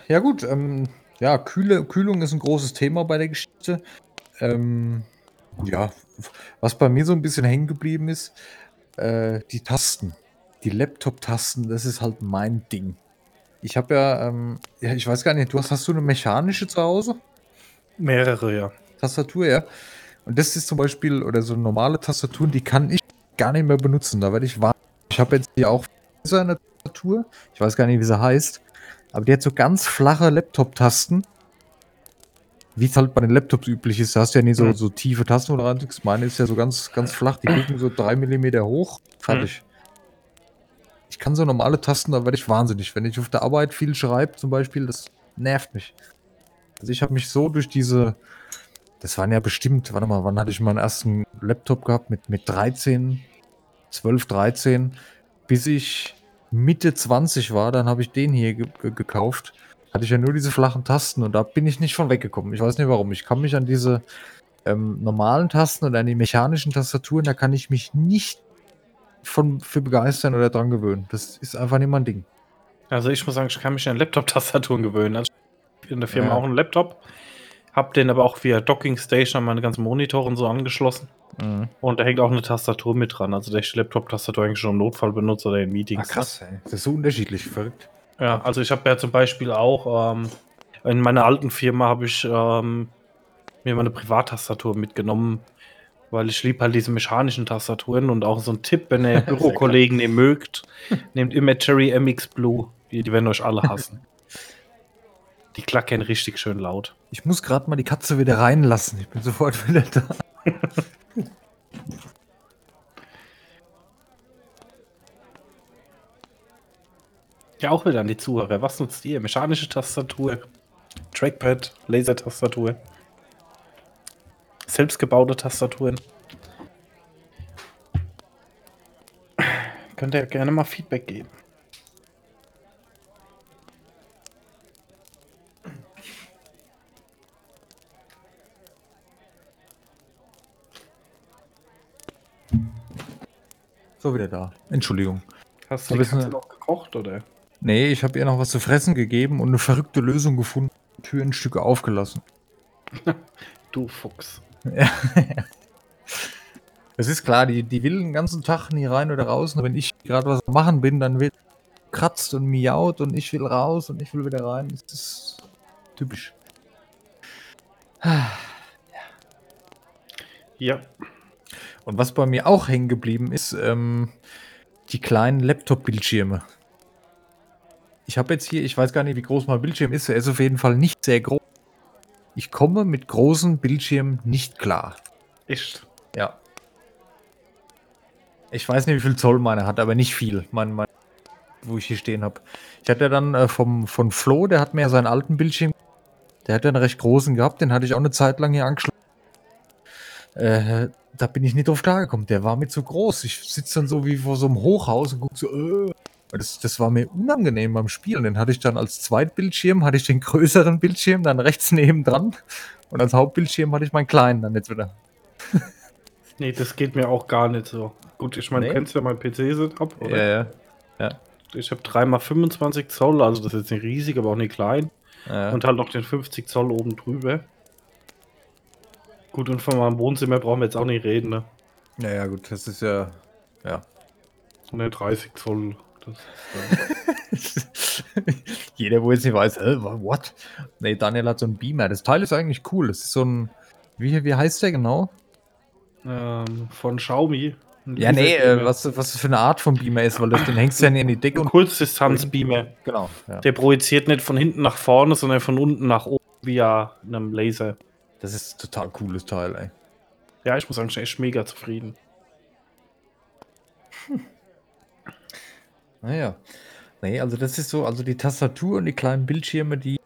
Ja, gut. Ähm, ja, Kühle, Kühlung ist ein großes Thema bei der Geschichte. Ähm, ja, was bei mir so ein bisschen hängen geblieben ist, äh, die Tasten. Die Laptop-Tasten, das ist halt mein Ding. Ich habe ja, ähm, ja, ich weiß gar nicht, du hast, hast du eine mechanische zu Hause? Mehrere, ja. Tastatur, ja. Und das ist zum Beispiel, oder so normale Tastaturen, die kann ich gar nicht mehr benutzen. Da werde ich warm. Ich habe jetzt hier auch so eine Tastatur. Ich weiß gar nicht, wie sie heißt. Aber die hat so ganz flache Laptop-Tasten. Wie es halt bei den Laptops üblich ist. Da hast du ja nie so, Mhm. so tiefe Tasten oder drückst. Meine ist ja so ganz, ganz flach. Die gucken so 3 mm hoch. Fertig. Ich kann so normale Tasten, da werde ich wahnsinnig. Wenn ich auf der Arbeit viel schreibe, zum Beispiel, das nervt mich. Also ich habe mich so durch diese, das waren ja bestimmt, warte mal, wann hatte ich meinen ersten Laptop gehabt? Mit, mit 13, 12, 13, bis ich Mitte 20 war, dann habe ich den hier ge ge gekauft. Hatte ich ja nur diese flachen Tasten und da bin ich nicht von weggekommen. Ich weiß nicht warum. Ich kann mich an diese ähm, normalen Tasten und an die mechanischen Tastaturen, da kann ich mich nicht von für begeistern oder dran gewöhnen. Das ist einfach nicht mein Ding. Also ich muss sagen, ich kann mich an Laptop-Tastaturen gewöhnen. Also ich in der Firma Ja. auch einen Laptop, hab den aber auch via Docking Station an meine ganzen Monitore und so angeschlossen. Und da hängt auch eine Tastatur mit dran. Also der Laptop-Tastatur eigentlich schon im Notfall benutze oder in Meetings. Ah, krass, ey. Das ist so unterschiedlich, verrückt. Ja, also ich habe ja zum Beispiel auch ähm, in meiner alten Firma habe ich ähm, mir meine Privattastatur mitgenommen, weil ich liebe halt diese mechanischen Tastaturen und auch so ein Tipp, wenn ihr Bürokollegen ihr mögt, nehmt immer Cherry MX Blue. Die, die werden euch alle hassen. Die klackern richtig schön laut. Ich muss gerade mal die Katze wieder reinlassen. Ich bin sofort wieder da. Ja, auch wieder an die Zuhörer. Was nutzt ihr? Mechanische Tastatur, Trackpad, Lasertastatur, selbstgebaute Tastaturen. Könnt ihr gerne mal Feedback geben. So, wieder da. Entschuldigung. Hast du die Katze noch gekocht, oder? Nee, ich habe ihr noch was zu fressen gegeben und eine verrückte Lösung gefunden. Türenstücke aufgelassen. Du Fuchs. Es ist klar, die, die will den ganzen Tag nie rein oder raus. Und wenn ich gerade was machen bin, dann wird kratzt und miaut und ich will raus und ich will wieder rein. Das ist typisch. Ja. Und was bei mir auch hängen geblieben ist, ähm, die kleinen Laptop-Bildschirme. Ich habe jetzt hier, ich weiß gar nicht, wie groß mein Bildschirm ist. Er ist auf jeden Fall nicht sehr groß. Ich komme mit großen Bildschirmen nicht klar. Echt. Ja. Ich weiß nicht, wie viel Zoll meine hat, aber nicht viel, mein, mein, wo ich hier stehen habe. Ich hatte dann äh, vom, von Flo, der hat mir ja seinen alten Bildschirm, der hat ja einen recht großen gehabt, den hatte ich auch eine Zeit lang hier angeschlossen. Äh, da bin ich nicht drauf klargekommen. Der war mir zu groß. Ich sitze dann so wie vor so einem Hochhaus und gucke so, äh. Und Das, das war mir unangenehm beim Spielen. Den hatte ich dann als Zweitbildschirm, hatte ich den größeren Bildschirm dann rechts nebendran. Und als Hauptbildschirm hatte ich meinen kleinen dann jetzt wieder. Nee, das geht mir auch gar nicht so. Gut, ich meine, Nee. du kennst ja mein PC-Setup, oder? ja. Ich habe 3x25 Zoll, also das ist jetzt nicht riesig, aber auch nicht klein. ja. Und halt noch den 50 Zoll oben drüber. Gut, und von meinem Wohnzimmer brauchen wir jetzt auch nicht reden, ne? Ja, ja, gut, das ist ja. Ja. Und der 30 Zoll Jeder, wo jetzt nicht weiß, äh, what? Nee, Daniel hat so einen Beamer. Das Teil ist eigentlich cool. Das ist so ein, wie, wie heißt der genau? ähm, von Xiaomi. Ja, nee, äh, was, was das für eine Art von Beamer ist, weil das, den hängst du ja in die Decke Ein. Kurzdistanz-Beamer. Genau. Ja. Der projiziert nicht von hinten nach vorne, sondern von unten nach oben via einem Laser. Das ist ein total cooles Teil, ey. Ja, ich muss sagen, ich bin echt mega zufrieden. Naja. Nee, also das ist so, also die Tastatur und die kleinen Bildschirme, die,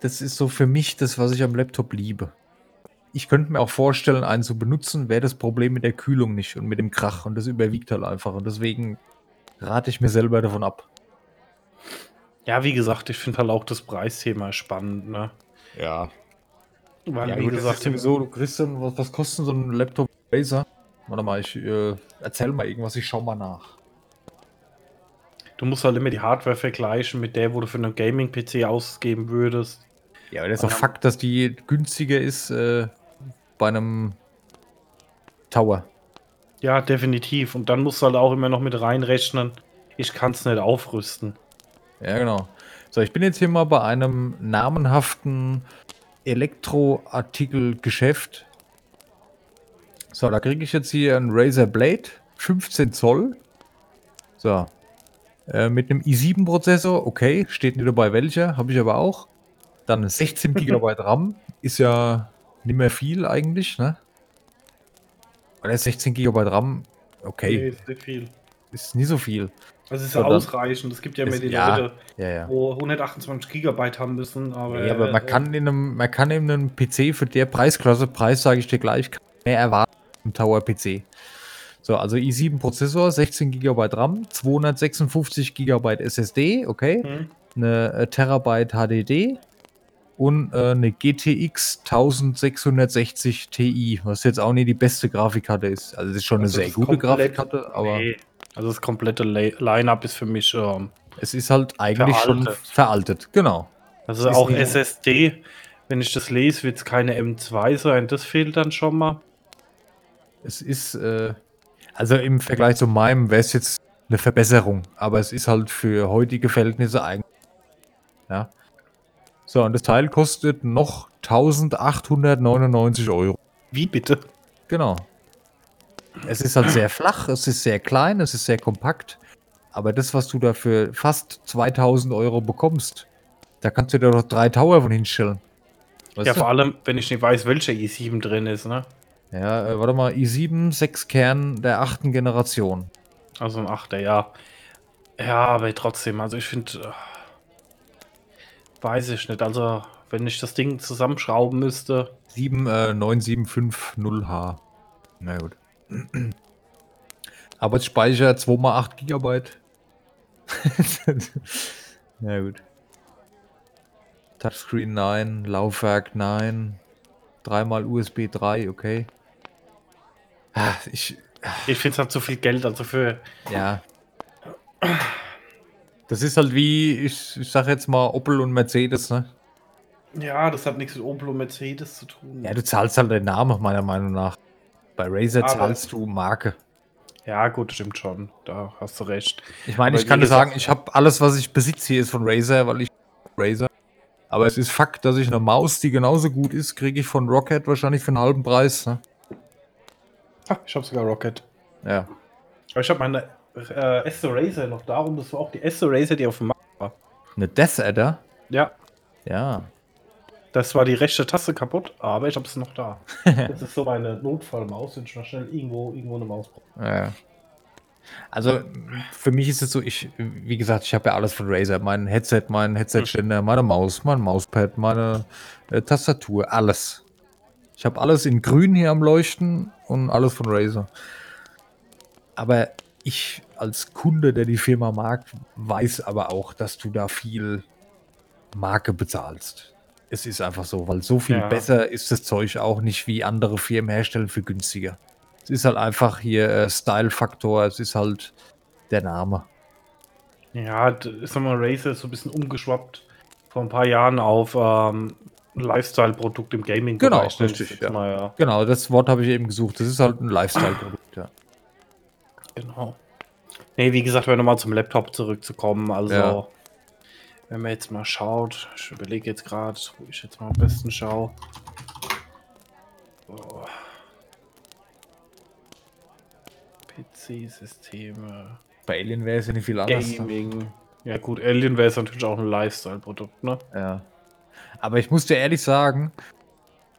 das ist so für mich das, was ich am Laptop liebe. Ich könnte mir auch vorstellen, einen zu benutzen, wäre das Problem mit der Kühlung nicht und mit dem Krach und das überwiegt halt einfach und deswegen rate ich mir selber davon ab. Ja, wie gesagt, ich finde halt auch das Preisthema spannend, ne? Ja. Weil, Ja, wie gut, gesagt, sowieso, du kriegst dann, was, was kostet so ein Laptop Razer? Warte mal, ich äh, erzähl mal irgendwas, ich schau mal nach. Du musst halt immer die Hardware vergleichen mit der, wo du für einen Gaming-PC ausgeben würdest. Ja, aber das ist doch Ja. Fakt, dass die günstiger ist äh, bei einem Tower. Ja, definitiv. Und dann musst du halt auch immer noch mit reinrechnen. Ich kann es nicht aufrüsten. Ja, genau. So, ich bin jetzt hier mal bei einem namenhaften Elektroartikelgeschäft. So, da kriege ich jetzt hier ein Razer Blade, 15 Zoll. So. Äh, mit einem i7-Prozessor, okay, steht nicht dabei welcher, habe ich aber auch. Dann 16 GB RAM, ist ja nicht mehr viel eigentlich, ne? Oder 16 GB RAM, okay, ist nicht viel. ist nie so viel. Das ist ja dann- ausreichend. Es gibt ja Ist- die ja, Leute, Ja, ja. wo 128 Gigabyte haben müssen. Aber, Ja, aber man äh, kann in einem, man kann in einem PC für der Preisklasse, Preis sage ich dir gleich, mehr erwarten im Tower PC. So, also i7 Prozessor, 16 GB RAM, 256 GB SSD, okay, Hm? eine äh, Terabyte HDD und äh, eine GTX 1660 Ti, was jetzt auch nicht die beste Grafikkarte ist. Also es ist schon Also eine sehr gute Grafikkarte, aber Nee. Also das komplette Le- Line-Up ist für mich. Ähm, es ist halt eigentlich schon Veraltet. veraltet. Genau. also Ist auch SSD, wenn ich das lese, wird es keine M2 sein. Das fehlt dann schon mal. Es ist, äh, also im Vergleich zu meinem wäre es jetzt eine Verbesserung, aber es ist halt für heutige Verhältnisse eigentlich. Ja. So, und das Teil kostet noch 1899 Euro. Wie bitte? Genau. Es ist halt sehr flach, es ist sehr klein, es ist sehr kompakt, aber das, was du da für fast 2000 Euro bekommst, da kannst du dir doch drei Tower von hinstellen. Weißt Ja, du? vor allem, wenn ich nicht weiß, welcher i7 drin ist, ne? Ja, äh, warte mal, i7, 6 Kern der achten Generation. Also ein 8er, ja. Ja, aber trotzdem, also ich finde. Äh, weiß ich nicht. Also, wenn ich das Ding zusammenschrauben müsste. 7, äh, 9750H. Na gut. Arbeitsspeicher 2x8 Gigabyte. Na gut. Touchscreen 9, Laufwerk 9, dreimal USB 3, okay. Ah, Ich, Ich finde es halt zu viel Geld, also für. ja. Das ist halt wie, ich, ich sag jetzt mal Opel und Mercedes, ne? Ja, das hat nichts mit Opel und Mercedes zu tun. Ja, du zahlst halt den Namen, meiner Meinung nach. Bei Razer zahlst du Marke. Ja, gut, stimmt schon. Da hast du recht. Ich meine, ich kann dir sagen, ich habe alles, was ich besitze hier, ist von Razer, weil ich Razer. Aber es ist Fakt, dass ich eine Maus, die genauso gut ist, kriege ich von Rocket wahrscheinlich für einen halben Preis. Ne? Ah, ich habe sogar Rocket. Ja. Aber ich habe meine äh, Acer Racer noch da und das war auch die Acer Racer, die auf dem Markt war. Eine Death Adder? Ja, Ja. das war die rechte Taste kaputt, aber ich habe es noch da. das ist so meine Notfallmaus, wenn ich mal schnell irgendwo, irgendwo eine Maus brauche. ja. Also für mich ist es so, ich, wie gesagt, ich habe ja alles von Razer. Mein Headset, mein Headset-Ständer, meine Maus, mein Mauspad, meine äh, Tastatur, alles. Ich habe alles in grün hier am Leuchten und alles von Razer. Aber ich als Kunde, der die Firma mag, weiß aber auch, dass du da viel Marke bezahlst. Es ist einfach so, weil so viel Ja. besser ist das Zeug auch nicht, wie andere Firmen herstellen für günstiger. Es ist halt einfach hier äh, Style-Faktor, es ist halt der Name. Ja, ich sag mal, Razer ist so ein bisschen umgeschwappt vor ein paar Jahren auf ähm, Lifestyle-Produkt im gaming Genau, richtig, ja. Mal, ja. Genau, das Wort habe ich eben gesucht. Das ist halt ein Lifestyle-Produkt, ja. Genau. Nee, wie gesagt, wenn nochmal zum Laptop zurückzukommen, also Ja. wenn man jetzt mal schaut, ich überlege jetzt gerade, wo ich jetzt mal am besten schaue. Oh. PC-Systeme, Bei Alien wäre es ja nicht viel anders. Gaming. Ja gut, Alien wäre es natürlich auch ein Lifestyle-Produkt, ne? Ja. Aber ich muss dir ehrlich sagen,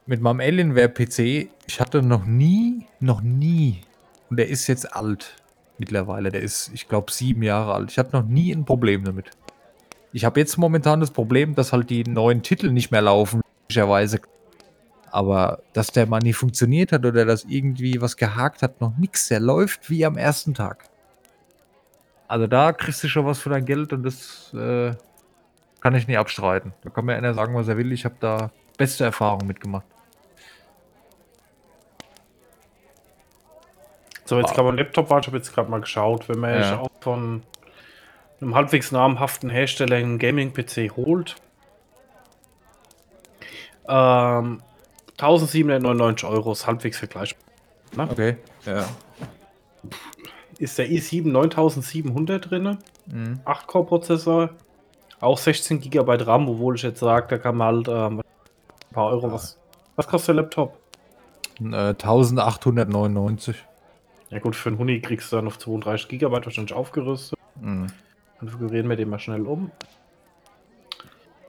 mit meinem Alienware-PC, ich hatte noch nie, noch nie, und der ist jetzt alt mittlerweile, der ist, ich glaube, sieben Jahre alt. Ich hatte noch nie ein Problem damit. Ich habe jetzt momentan das Problem, dass halt die neuen Titel nicht mehr laufen, möglicherweise. Aber dass der mal nie funktioniert hat oder dass irgendwie was gehakt hat, noch nix. Der läuft wie am ersten Tag. Also da kriegst du schon was für dein Geld und das äh, kann ich nicht abstreiten. Da kann mir einer sagen, was er will. Ich habe da beste Erfahrungen mitgemacht. So, jetzt kann man Laptop war, ich habe jetzt gerade mal geschaut, wenn man Ja. auch von einem halbwegs namhaften Hersteller einen Gaming-PC holt. Ähm, 1799 Euro ist halbwegs vergleichbar. Okay. Ja. Ist der i7 9700 drin, Mhm. 8-Core-Prozessor, auch 16 GB RAM, obwohl ich jetzt sage, da kann man halt ähm, ein paar Euro was. Was kostet der Laptop? Äh, 1899. Ja gut, für einen Huni kriegst du dann auf 32 GB wahrscheinlich aufgerüstet. Mhm. Konfigurieren wir den mal schnell um.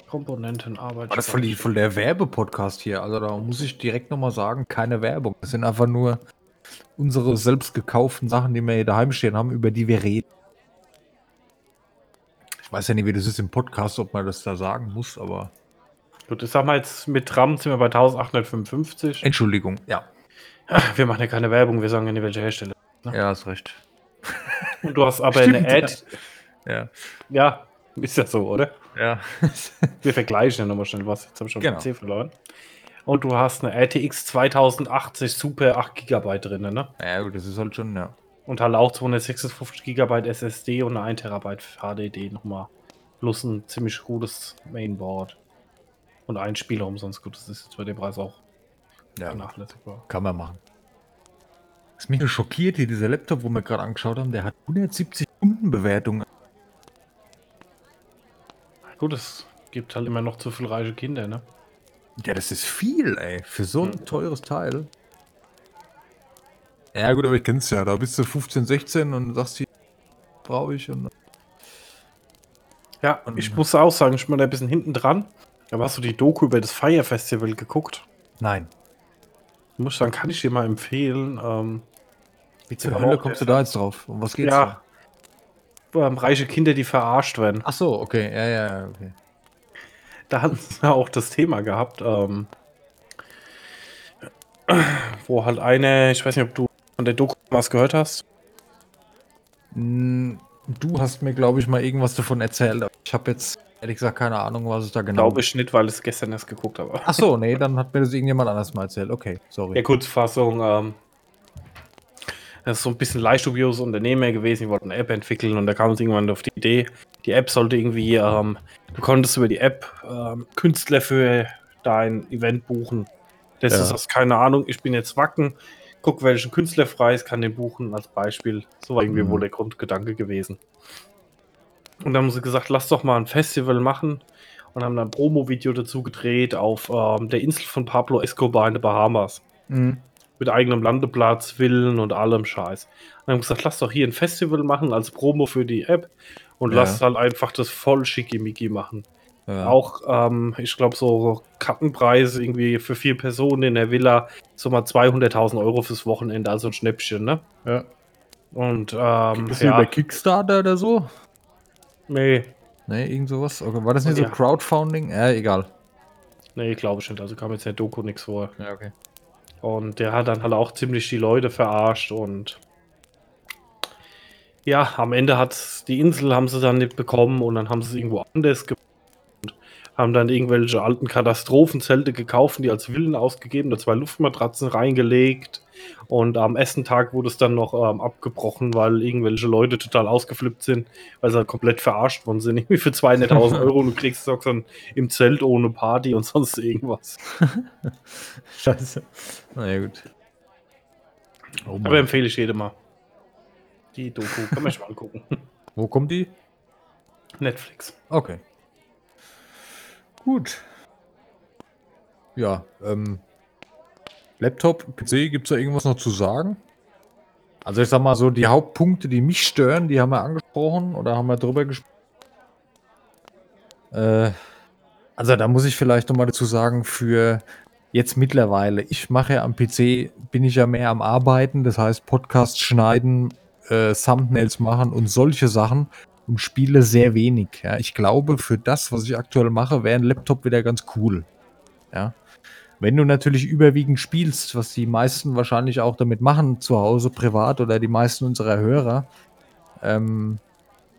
Komponenten, Arbeit. War das voll, die, voll der Werbepodcast hier. Also da muss ich direkt nochmal sagen, keine Werbung. Das sind einfach nur unsere selbst gekauften Sachen, die wir hier daheim stehen haben, über die wir reden. Ich weiß ja nicht, wie das ist im Podcast, ob man das da sagen muss, aber Gut, ich sag mal jetzt mit RAM sind wir bei 1855. Entschuldigung. Ja, Wir machen ja keine Werbung, wir sagen ja nicht welche Hersteller. ja, hast recht. Und du hast aber Stimmt, eine Ad. Ja, Ja, ist ja so, oder? ja. Wir vergleichen ja nochmal schnell was. Jetzt habe ich schon Genau. PC verloren. Und du hast eine RTX 2080 Super 8 GB drin, ne? ja, gut, das ist halt schon, ja. Und halt auch 256 GB SSD und eine 1 TB HDD nochmal. Plus ein ziemlich gutes Mainboard. Und ein Spieler umsonst gut. Das ist jetzt bei dem Preis auch ja. vernachlässigbar. Kann man machen. Was mich nur schockiert hier, dieser Laptop, wo wir gerade angeschaut haben, der hat 170 Kundenbewertungen. Gut, es gibt halt immer noch zu viele reiche Kinder, ne? Ja, das ist viel, ey, für so ein Hm. teures Teil. Ja, gut, aber ich kenn's ja. Da bist du 15, 16 und sagst, hier brauche ich. Und Ja, Und- ich muss auch sagen, ich bin da ein bisschen hinten dran. Aber hast du die Doku über das Fire Festival geguckt? Nein. Muss ich sagen, kann ich dir mal empfehlen. Ähm, Wie zur Hölle kommst du da jetzt drauf? Um was geht's ja, ähm, reiche Kinder, die verarscht werden. da? Ach so, okay. Ja, ja, ja, okay. Da hatten sie auch das Thema gehabt, ähm, wo halt eine, ich weiß nicht, ob du von der Doku was gehört hast. Mm, Du hast mir, glaube ich, mal irgendwas davon erzählt. Ich habe jetzt ehrlich gesagt keine Ahnung, was es da genau Glaube ich nicht, weil ich es gestern erst geguckt habe. Ach so, nee, dann hat mir das irgendjemand anders mal erzählt. Okay, sorry. Ja, Kurzfassung, ähm, das ist so ein bisschen leicht dubioses Unternehmer gewesen, die wollten eine App entwickeln und da kam es irgendwann auf die Idee, die App sollte irgendwie, ähm, du konntest über die App ähm, Künstler für dein Event buchen. Das Ja. ist das, keine Ahnung, ich bin jetzt Wacken, guck, welchen Künstler frei ist, kann den buchen als Beispiel. So war irgendwie Mhm. wohl der Grundgedanke gewesen. Und dann haben sie gesagt, lass doch mal ein Festival machen und haben dann ein Promo-Video dazu gedreht auf ähm, der Insel von Pablo Escobar in den Bahamas Mhm. mit eigenem Landeplatz, Villen und allem Scheiß. Und haben gesagt, lass doch hier ein Festival machen als Promo für die App und Ja. lass halt einfach das voll schickimicki machen. Ja. Auch, ähm, ich glaube, so Kartenpreise irgendwie für vier Personen in der Villa, so mal 200.000 Euro fürs Wochenende, also ein Schnäppchen, ne? ja. Und, ähm, Ist ja, über Kickstarter oder so? nee, Nee, irgend sowas? Okay. War das nicht Ja. so Crowdfunding? Ja, egal. nee, glaube ich nicht, also kam jetzt in der Doku nichts vor. Ja, okay. Und der hat dann halt auch ziemlich die Leute verarscht und ja, am Ende hat die Insel haben sie dann nicht bekommen und dann haben sie es irgendwo anders gemacht haben dann irgendwelche alten Katastrophenzelte gekauft, die als Villen ausgegeben, da zwei Luftmatratzen reingelegt und am ersten Tag wurde es dann noch ähm, abgebrochen, weil irgendwelche Leute total ausgeflippt sind, weil sie halt komplett verarscht worden sind, irgendwie für 200.000 Euro und du kriegst es dann im Zelt ohne Party und sonst irgendwas. Scheiße. Na ja, gut. Oh Aber empfehle ich jedem mal. Die Doku kann man schon mal angucken. Wo kommt die? Netflix. Okay. Gut. Ja, ähm. Laptop, PC, gibt es da irgendwas noch zu sagen? Also ich sag mal so, die Hauptpunkte, die mich stören, die haben wir angesprochen oder haben wir drüber gesprochen. Äh, also da muss ich vielleicht noch mal dazu sagen, für jetzt mittlerweile, ich mache ja am PC, bin ich ja mehr am Arbeiten, das heißt Podcast schneiden, äh, Thumbnails machen und solche Sachen und spiele sehr wenig. Ja. Ich glaube, für das, was ich aktuell mache, wäre ein Laptop wieder ganz cool. Ja. Wenn du natürlich überwiegend spielst, was die meisten wahrscheinlich auch damit machen, zu Hause privat oder die meisten unserer Hörer, ähm,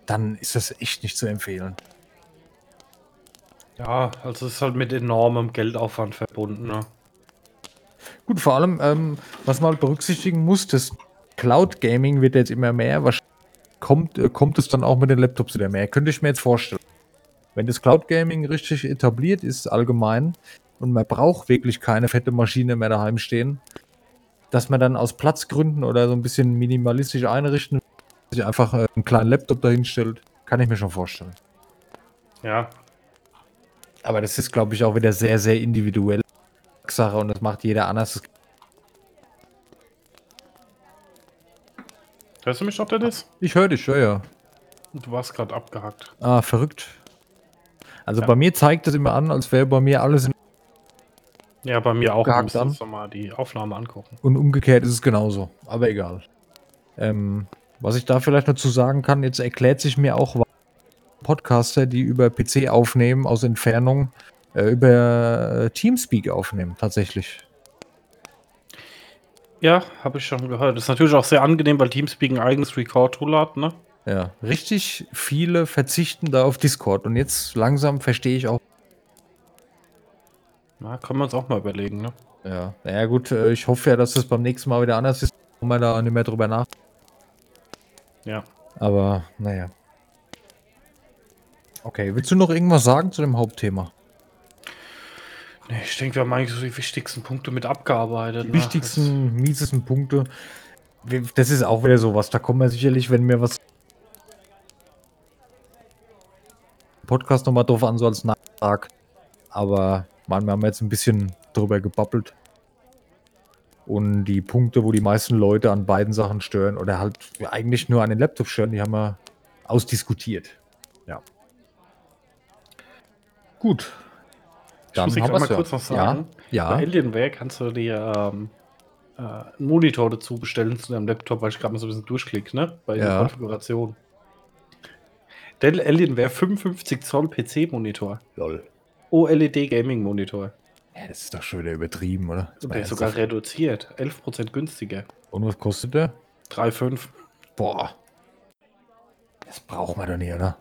dann ist das echt nicht zu empfehlen. Ja, also es ist halt mit enormem Geldaufwand verbunden. Ne? Gut, vor allem, ähm, was man halt berücksichtigen muss, das Cloud Gaming wird jetzt immer mehr. Wahrscheinlich kommt, äh, kommt es dann auch mit den Laptops wieder mehr. Könnte ich mir jetzt vorstellen. Wenn das Cloud Gaming richtig etabliert ist, allgemein, und man braucht wirklich keine fette Maschine mehr daheim stehen, dass man dann aus Platzgründen oder so ein bisschen minimalistisch einrichten, sich einfach äh, einen kleinen Laptop dahinstellt, kann ich mir schon vorstellen. Ja. Aber das ist, glaube ich, auch wieder sehr, sehr individuell Sache und das macht jeder anders. Hörst du mich noch, Dennis? Ich höre dich, ja, ja. Du warst gerade abgehackt. Ah, verrückt. Also Ja. bei mir zeigt es immer an, als wäre bei mir alles in Ja, bei mir auch. Müssen an. uns mal die Aufnahme angucken. Und umgekehrt ist es genauso. Aber egal. Ähm, was ich da vielleicht noch zu sagen kann, jetzt erklärt sich mir auch, Podcaster, die über PC aufnehmen, aus Entfernung, äh, über äh, Teamspeak aufnehmen, tatsächlich. Ja, habe ich schon gehört. ist natürlich auch sehr angenehm, weil Teamspeak ein eigenes Record-Tool hat, ne? Ja, richtig viele verzichten da auf Discord. Und jetzt langsam verstehe ich auch. Na, können wir uns auch mal überlegen, ne? Ja, naja, gut, äh, ich hoffe ja, dass das beim nächsten Mal wieder anders ist. Kommen wir da nicht mehr drüber nach. Ja. Aber, naja. Okay, willst du noch irgendwas sagen zu dem Hauptthema? Ich denke, wir haben eigentlich so die wichtigsten Punkte mit abgearbeitet. Die ne? wichtigsten, miesesten Punkte. Das ist auch wieder sowas. Da kommen wir sicherlich, wenn mir was Podcast nochmal drauf an, so als Nachtrag. Aber man, wir haben jetzt ein bisschen drüber gebabbelt. Und die Punkte, wo die meisten Leute an beiden Sachen stören oder halt eigentlich nur an den Laptop stören, die haben wir ausdiskutiert. Ja. Gut. Ich muss grad mal kurz noch sagen. Ja. Bei ja. Alienware kannst du dir ähm, äh, einen Monitor dazu bestellen zu deinem Laptop, weil ich gerade mal so ein bisschen durchklicke, ne? Bei der Ja. Konfiguration. Dell Alienware 55 Zoll PC-Monitor. Lol. OLED Gaming Monitor. Ja, das ist doch schon wieder übertrieben, oder? Und der ist sogar reduziert. 11% günstiger. Und was kostet der? 3,5. Boah. Das braucht man doch nicht, oder?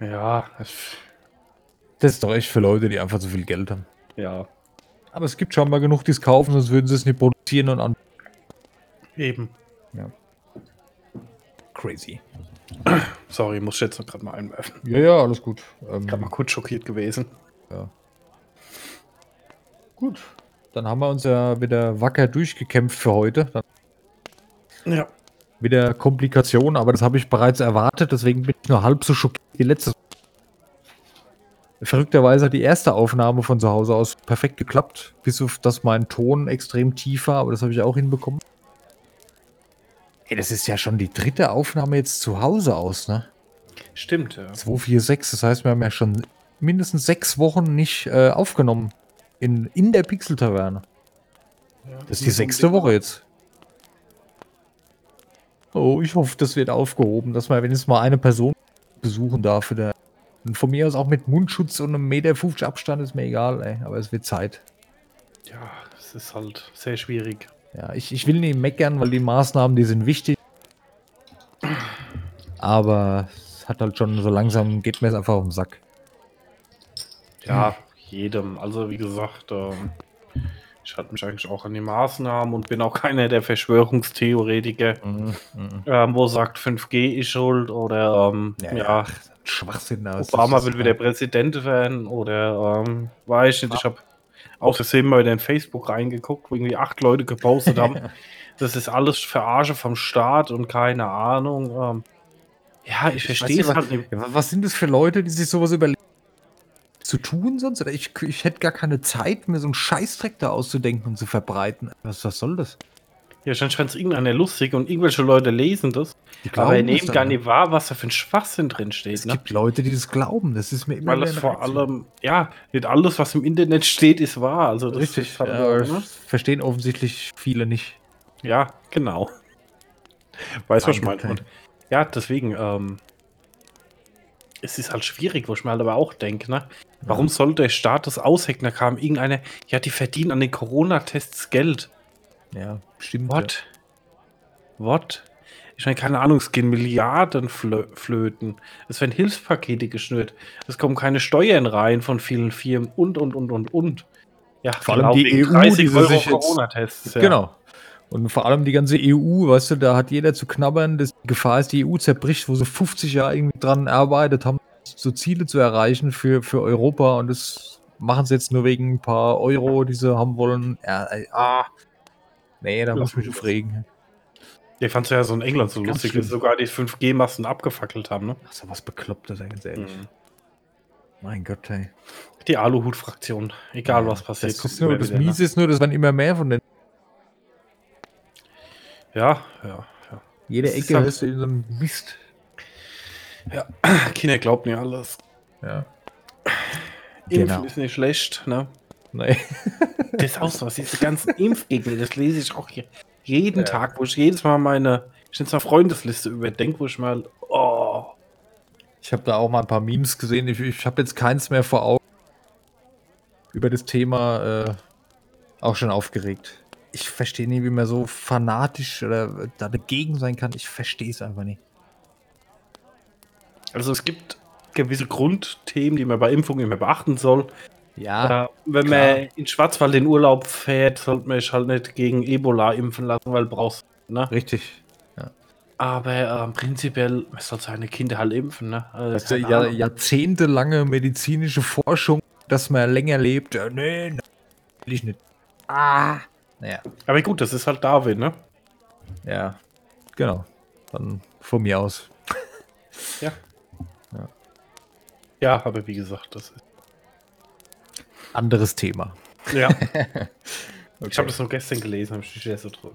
Ja, das, Das ist doch echt für Leute, die einfach zu viel Geld haben. ja, Aber es gibt schon mal genug, die es kaufen, sonst würden sie es nicht produzieren und an. eben. Crazy. Sorry, muss ich jetzt noch gerade mal einwerfen. Ja, ja, alles gut. Ähm, Gerade mal kurz schockiert gewesen. gut. Dann haben wir uns ja wieder wacker durchgekämpft für heute. Dann Ja. wieder Komplikationen, aber das habe ich bereits erwartet, deswegen bin ich nur halb so schockiert wie letztes. Verrückterweise hat die erste Aufnahme von zu Hause aus perfekt geklappt, bis auf dass mein Ton extrem tief war, aber das habe ich auch hinbekommen. Ey, das ist ja schon die dritte Aufnahme jetzt zu Hause aus, ne? Stimmt, ja. 246, das heißt, wir haben ja schon mindestens sechs Wochen nicht äh, aufgenommen. In, in der Pixel-Taverne. Das ist die sechste Woche jetzt. Oh, ich hoffe, das wird aufgehoben, dass man wenigstens mal eine Person besuchen darf. Der, und von mir aus auch mit Mundschutz und einem Meter 50 Abstand ist mir egal, ey, aber es wird Zeit. Ja, es ist halt sehr schwierig. Ja, ich, ich will nicht meckern, weil die Maßnahmen, die sind wichtig. Aber es hat halt schon so langsam, geht mir es einfach auf den Sack. Ja, jedem. Also wie gesagt, ähm, ich halte mich eigentlich auch an die Maßnahmen und bin auch keiner der Verschwörungstheoretiker, Mhm, ähm, wo sagt 5G ist schuld oder ähm, ja, Schwachsinn. es Obama will wieder Präsident werden oder ähm, weiß ich nicht. Ich habe aus Versehen mal wieder in Facebook reingeguckt, wo irgendwie acht Leute gepostet haben, das ist alles Verarsche vom Staat und keine Ahnung. Ähm, ja, ich verstehe es halt nicht. Was sind das für Leute, die sich sowas überlegen zu tun sonst? Oder ich, ich hätte gar keine Zeit, mir so einen Scheißdreck da auszudenken und zu verbreiten. Was, was soll das? Ja, dann scheint es irgendeiner lustig und irgendwelche Leute lesen das. Aber er dann, gar ne? nicht wahr, was da für ein Schwachsinn drin steht. Es Ne? gibt Leute, die das glauben. Das ist mir immer Weil das vor allem, ja, nicht alles, was im Internet steht, ist wahr. Also das Richtig, ist halt, ja, ne? verstehen offensichtlich viele nicht. ja, genau. Weißt du, was ich Mein meine? Ja, deswegen, ähm, es ist halt schwierig, wo ich mir halt aber auch denke, ne? Warum soll der Staat das aushecken? Da kam irgendeine, ja, die verdienen an den Corona-Tests Geld. Ja, stimmt. What? What? Ich meine, keine Ahnung, es gehen Milliarden flö flöten. Es werden Hilfspakete geschnürt. Es kommen keine Steuern rein von vielen Firmen und, und, und, und, und. Ja, Vor allem genau, die EU, die sie sich jetzt-. Ja. Genau. Und vor allem die ganze EU, weißt du, da hat jeder zu knabbern. Das, die Gefahr ist, die EU zerbricht, wo sie 50 Jahre irgendwie dran arbeitet haben, so Ziele zu erreichen für, für Europa. Und das machen sie jetzt nur wegen ein paar Euro, die sie haben wollen. Ja, ah. Nee, da Ja, muss ich mich aufregen. Ich fand es ja so in England so Ganz lustig, schlimm. dass sie sogar die 5G-Masten abgefackelt haben, ne? Ach, so was Beklopptes, ganz ehrlich. Mhm. Mein Gott, hey. Die Aluhut-Fraktion. Egal, was passiert. Das, ist nur, das wieder, ne? Miese ist nur, dass man immer mehr von den. Ja, ja, ja. Jede Das ist Ecke hörst du in so einem Mist. Kinder glaubt mir alles. Ja. Impfen Genau. ist nicht schlecht, ne? Nee. Das ist auch so, diese ganzen Impfgegner, das lese ich auch hier jeden Ja. Tag, wo ich jedes Mal meine, ich nenne es mal Freundesliste überdenke, wo ich mal, oh, Ich habe da auch mal ein paar Memes gesehen. Ich, ich habe jetzt keins mehr vor Augen. Über das Thema äh, auch schon aufgeregt. Ich verstehe nicht, wie man so fanatisch oder da dagegen sein kann. Ich verstehe es einfach nicht. also es gibt gewisse Grundthemen, die man bei Impfungen immer beachten soll. Ja, Äh, wenn klar. man in Schwarzwald in Urlaub fährt, sollte man sich halt nicht gegen Ebola impfen lassen, weil brauchst ne? richtig. Aber ähm, prinzipiell, man soll seine Kinder halt impfen, ne? Also, Weißt du, keine ja, jahrzehntelange medizinische Forschung, dass man länger lebt. Ja, nee, nee, will ich nicht. Ah. Naja, Aber gut, das ist halt Darwin, ne? ja. Genau. Dann von mir aus. Ja, aber wie gesagt, das ist. Anderes Thema. Ja. Ich habe das nur gestern gelesen, habe ich so drüber.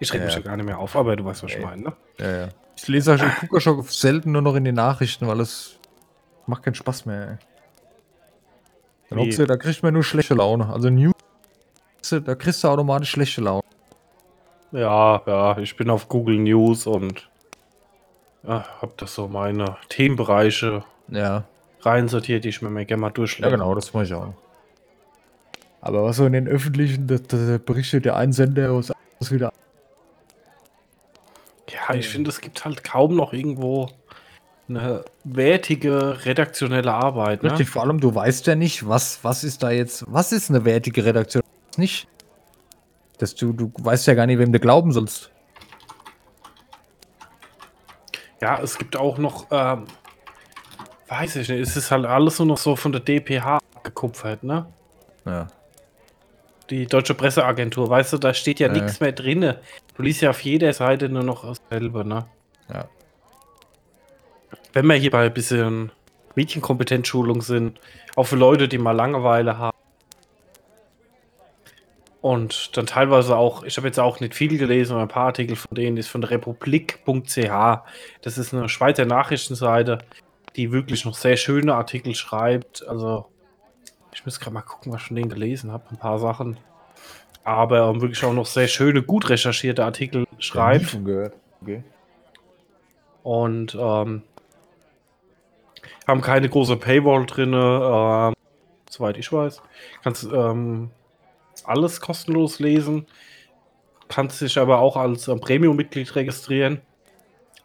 Ich reg mich Ja. ja gar nicht mehr auf, aber du weißt, was ich Nee. meine, ne? Ja, ja. Ich lese auch schon, gucke schon selten nur noch in die Nachrichten, weil es macht keinen Spaß mehr. Ey. Dann hockst du, da kriegt man nur schlechte Laune. Also News, da kriegst du automatisch schlechte Laune. Ja, ja, ich bin auf Google News und ja, habe das so meine Themenbereiche Ja, reinsortiert, die ich mir gerne mal ja durchlese. genau, das mache ich auch. Aber was so in den öffentlichen, da, da berichtet der Einsender aus aus wieder. Ja, ich finde, es gibt halt kaum noch irgendwo eine wertige redaktionelle Arbeit. Ne? Richtig, vor allem, du weißt ja nicht, was, was ist da jetzt, was ist eine wertige Redaktion, nicht. Dass du, du weißt ja gar nicht, wem du glauben sollst. Ja, es gibt auch noch, ähm, weiß ich nicht, es ist halt alles nur noch so von der DPH gekupfert, ne? Ja. Die Deutsche Presseagentur, weißt du, da steht ja Ja. nichts mehr drinne. Du liest ja auf jeder Seite nur noch dasselbe, ne? Ja. Wenn wir hier bei ein bisschen Medienkompetenzschulung sind, auch für Leute, die mal Langeweile haben. Und dann teilweise auch, ich habe jetzt auch nicht viel gelesen, aber ein paar Artikel von denen ist von Republik.ch. Das ist eine Schweizer Nachrichtenseite, die wirklich noch sehr schöne Artikel schreibt. Also, ich muss gerade mal gucken, was ich von denen gelesen habe, ein paar Sachen. Aber ähm, wirklich auch noch sehr schöne, gut recherchierte Artikel schreibt. Schon gehört. Okay. Und ähm, haben keine große Paywall drin, ähm, soweit ich weiß. Kannst ähm, alles kostenlos lesen. Kannst dich aber auch als ähm, Premium-Mitglied registrieren.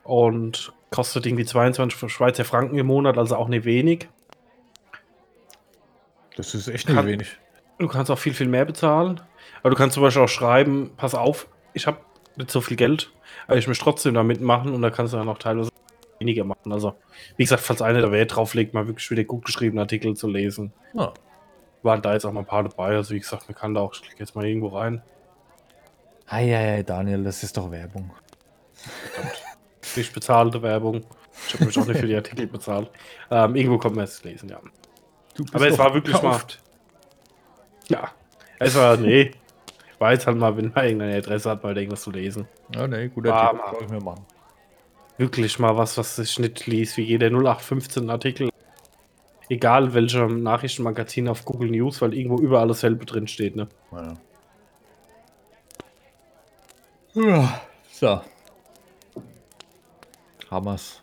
Und kostet irgendwie 22 Schweizer Franken im Monat, also auch nicht wenig. Das ist echt nicht Kann- wenig. Du kannst auch viel, viel mehr bezahlen. Aber du kannst zum Beispiel auch schreiben, pass auf, ich habe nicht so viel Geld, aber ich möchte trotzdem da mitmachen und da kannst du dann auch teilweise weniger machen. Also, wie gesagt, falls einer da Wert drauf legt, mal wirklich wieder gut geschriebene Artikel zu lesen, Ja. waren da jetzt auch mal ein paar dabei. Also, wie gesagt, man kann da auch, ich klicke jetzt mal irgendwo rein. Eieiei, Daniel, das ist doch Werbung. Nicht bezahlte Werbung. Ich habe mich auch nicht für die Artikel bezahlt. Ähm, irgendwo kommt man es lesen, ja. Du bist Aber es war wirklich gekauft. Ja. Es war, nee. War jetzt halt mal, wenn man irgendeine Adresse hat, mal irgendwas zu lesen. Ja, nee, guter Ah, Tipp. Soll ich mir machen. Wirklich mal was, was ich nicht liest, wie jeder 0815 Artikel. Egal welchem Nachrichtenmagazin auf Google News, weil irgendwo überall dasselbe drin steht, ne? Ja. Ja, so. Wir's.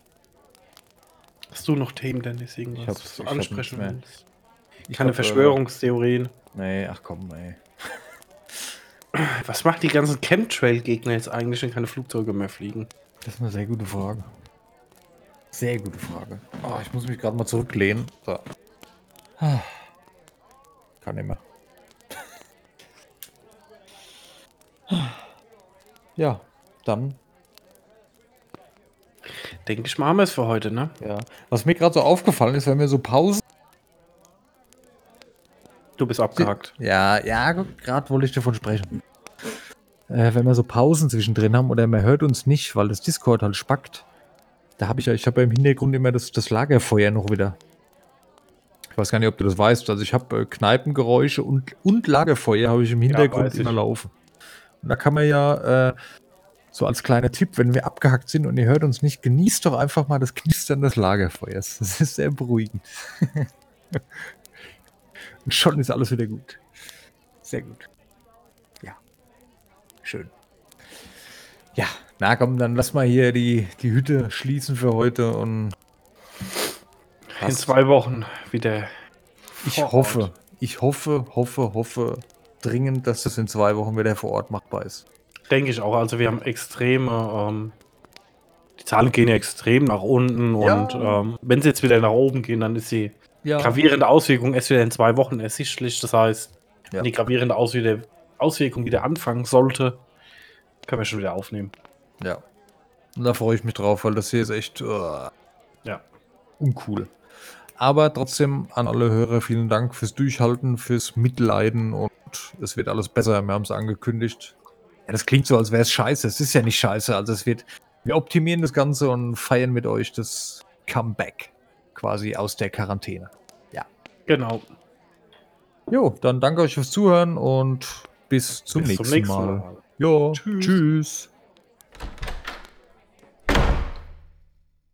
Hast du noch Themen, Dennis, irgendwas, Ich hab's- was du ich hab ansprechen willst? Ich Keine hab, äh, Verschwörungstheorien. Nee, ach komm, ey. Was macht die ganzen Chemtrail-Gegner jetzt eigentlich, wenn keine Flugzeuge mehr fliegen? Das ist eine sehr gute Frage. Sehr gute Frage. Oh, ich muss mich gerade mal zurücklehnen. So. Kann nicht mehr. Ja, dann, Denke ich mal, haben wir es für heute, ne? ja. Was mir gerade so aufgefallen ist, wenn wir so Pausen. Du bist abgehackt. Ja, ja, gerade wollte ich davon sprechen. Äh, wenn wir so Pausen zwischendrin haben oder man hört uns nicht, weil das Discord halt spackt. Da habe ich ja, ich habe ja im Hintergrund immer das, das Lagerfeuer noch wieder. Ich weiß gar nicht, ob du das weißt. Also ich habe äh, Kneipengeräusche und, und Lagerfeuer habe ich im Hintergrund ich. immer laufen. Und da kann man ja äh, so als kleiner Tipp, wenn wir abgehackt sind und ihr hört uns nicht, genießt doch einfach mal das Knistern des Lagerfeuers. Das ist sehr beruhigend. und schon ist alles wieder gut. Sehr gut. Ja. Schön. Ja, na komm, dann lass mal hier die, die Hütte schließen für heute und In Was? zwei Wochen wieder. ich hoffe, ich hoffe, hoffe, hoffe dringend, dass das in zwei Wochen wieder vor Ort machbar ist. Denke ich auch. Also wir haben extreme, ähm, die Zahlen gehen ja extrem nach unten Ja. und ähm, wenn sie jetzt wieder nach oben gehen, dann ist die Ja. gravierende Auswirkung erst wieder in zwei Wochen ersichtlich. Das heißt, Ja. wenn die gravierende Auswirkung, Auswirkung wieder anfangen sollte, können wir schon wieder aufnehmen. Ja. Und da freue ich mich drauf, weil das hier ist echt äh, Ja. uncool. Aber trotzdem an alle Hörer vielen Dank fürs Durchhalten, fürs Mitleiden und es wird alles besser. Wir haben es angekündigt. Ja, das klingt so, als wäre es scheiße. Es ist ja nicht scheiße. Also es wird, wir optimieren das Ganze und feiern mit euch das Comeback quasi aus der Quarantäne. Genau. Jo, dann danke euch fürs Zuhören und bis zum, Bis nächsten, zum nächsten Mal. Mal. Jo, Tschüss. tschüss.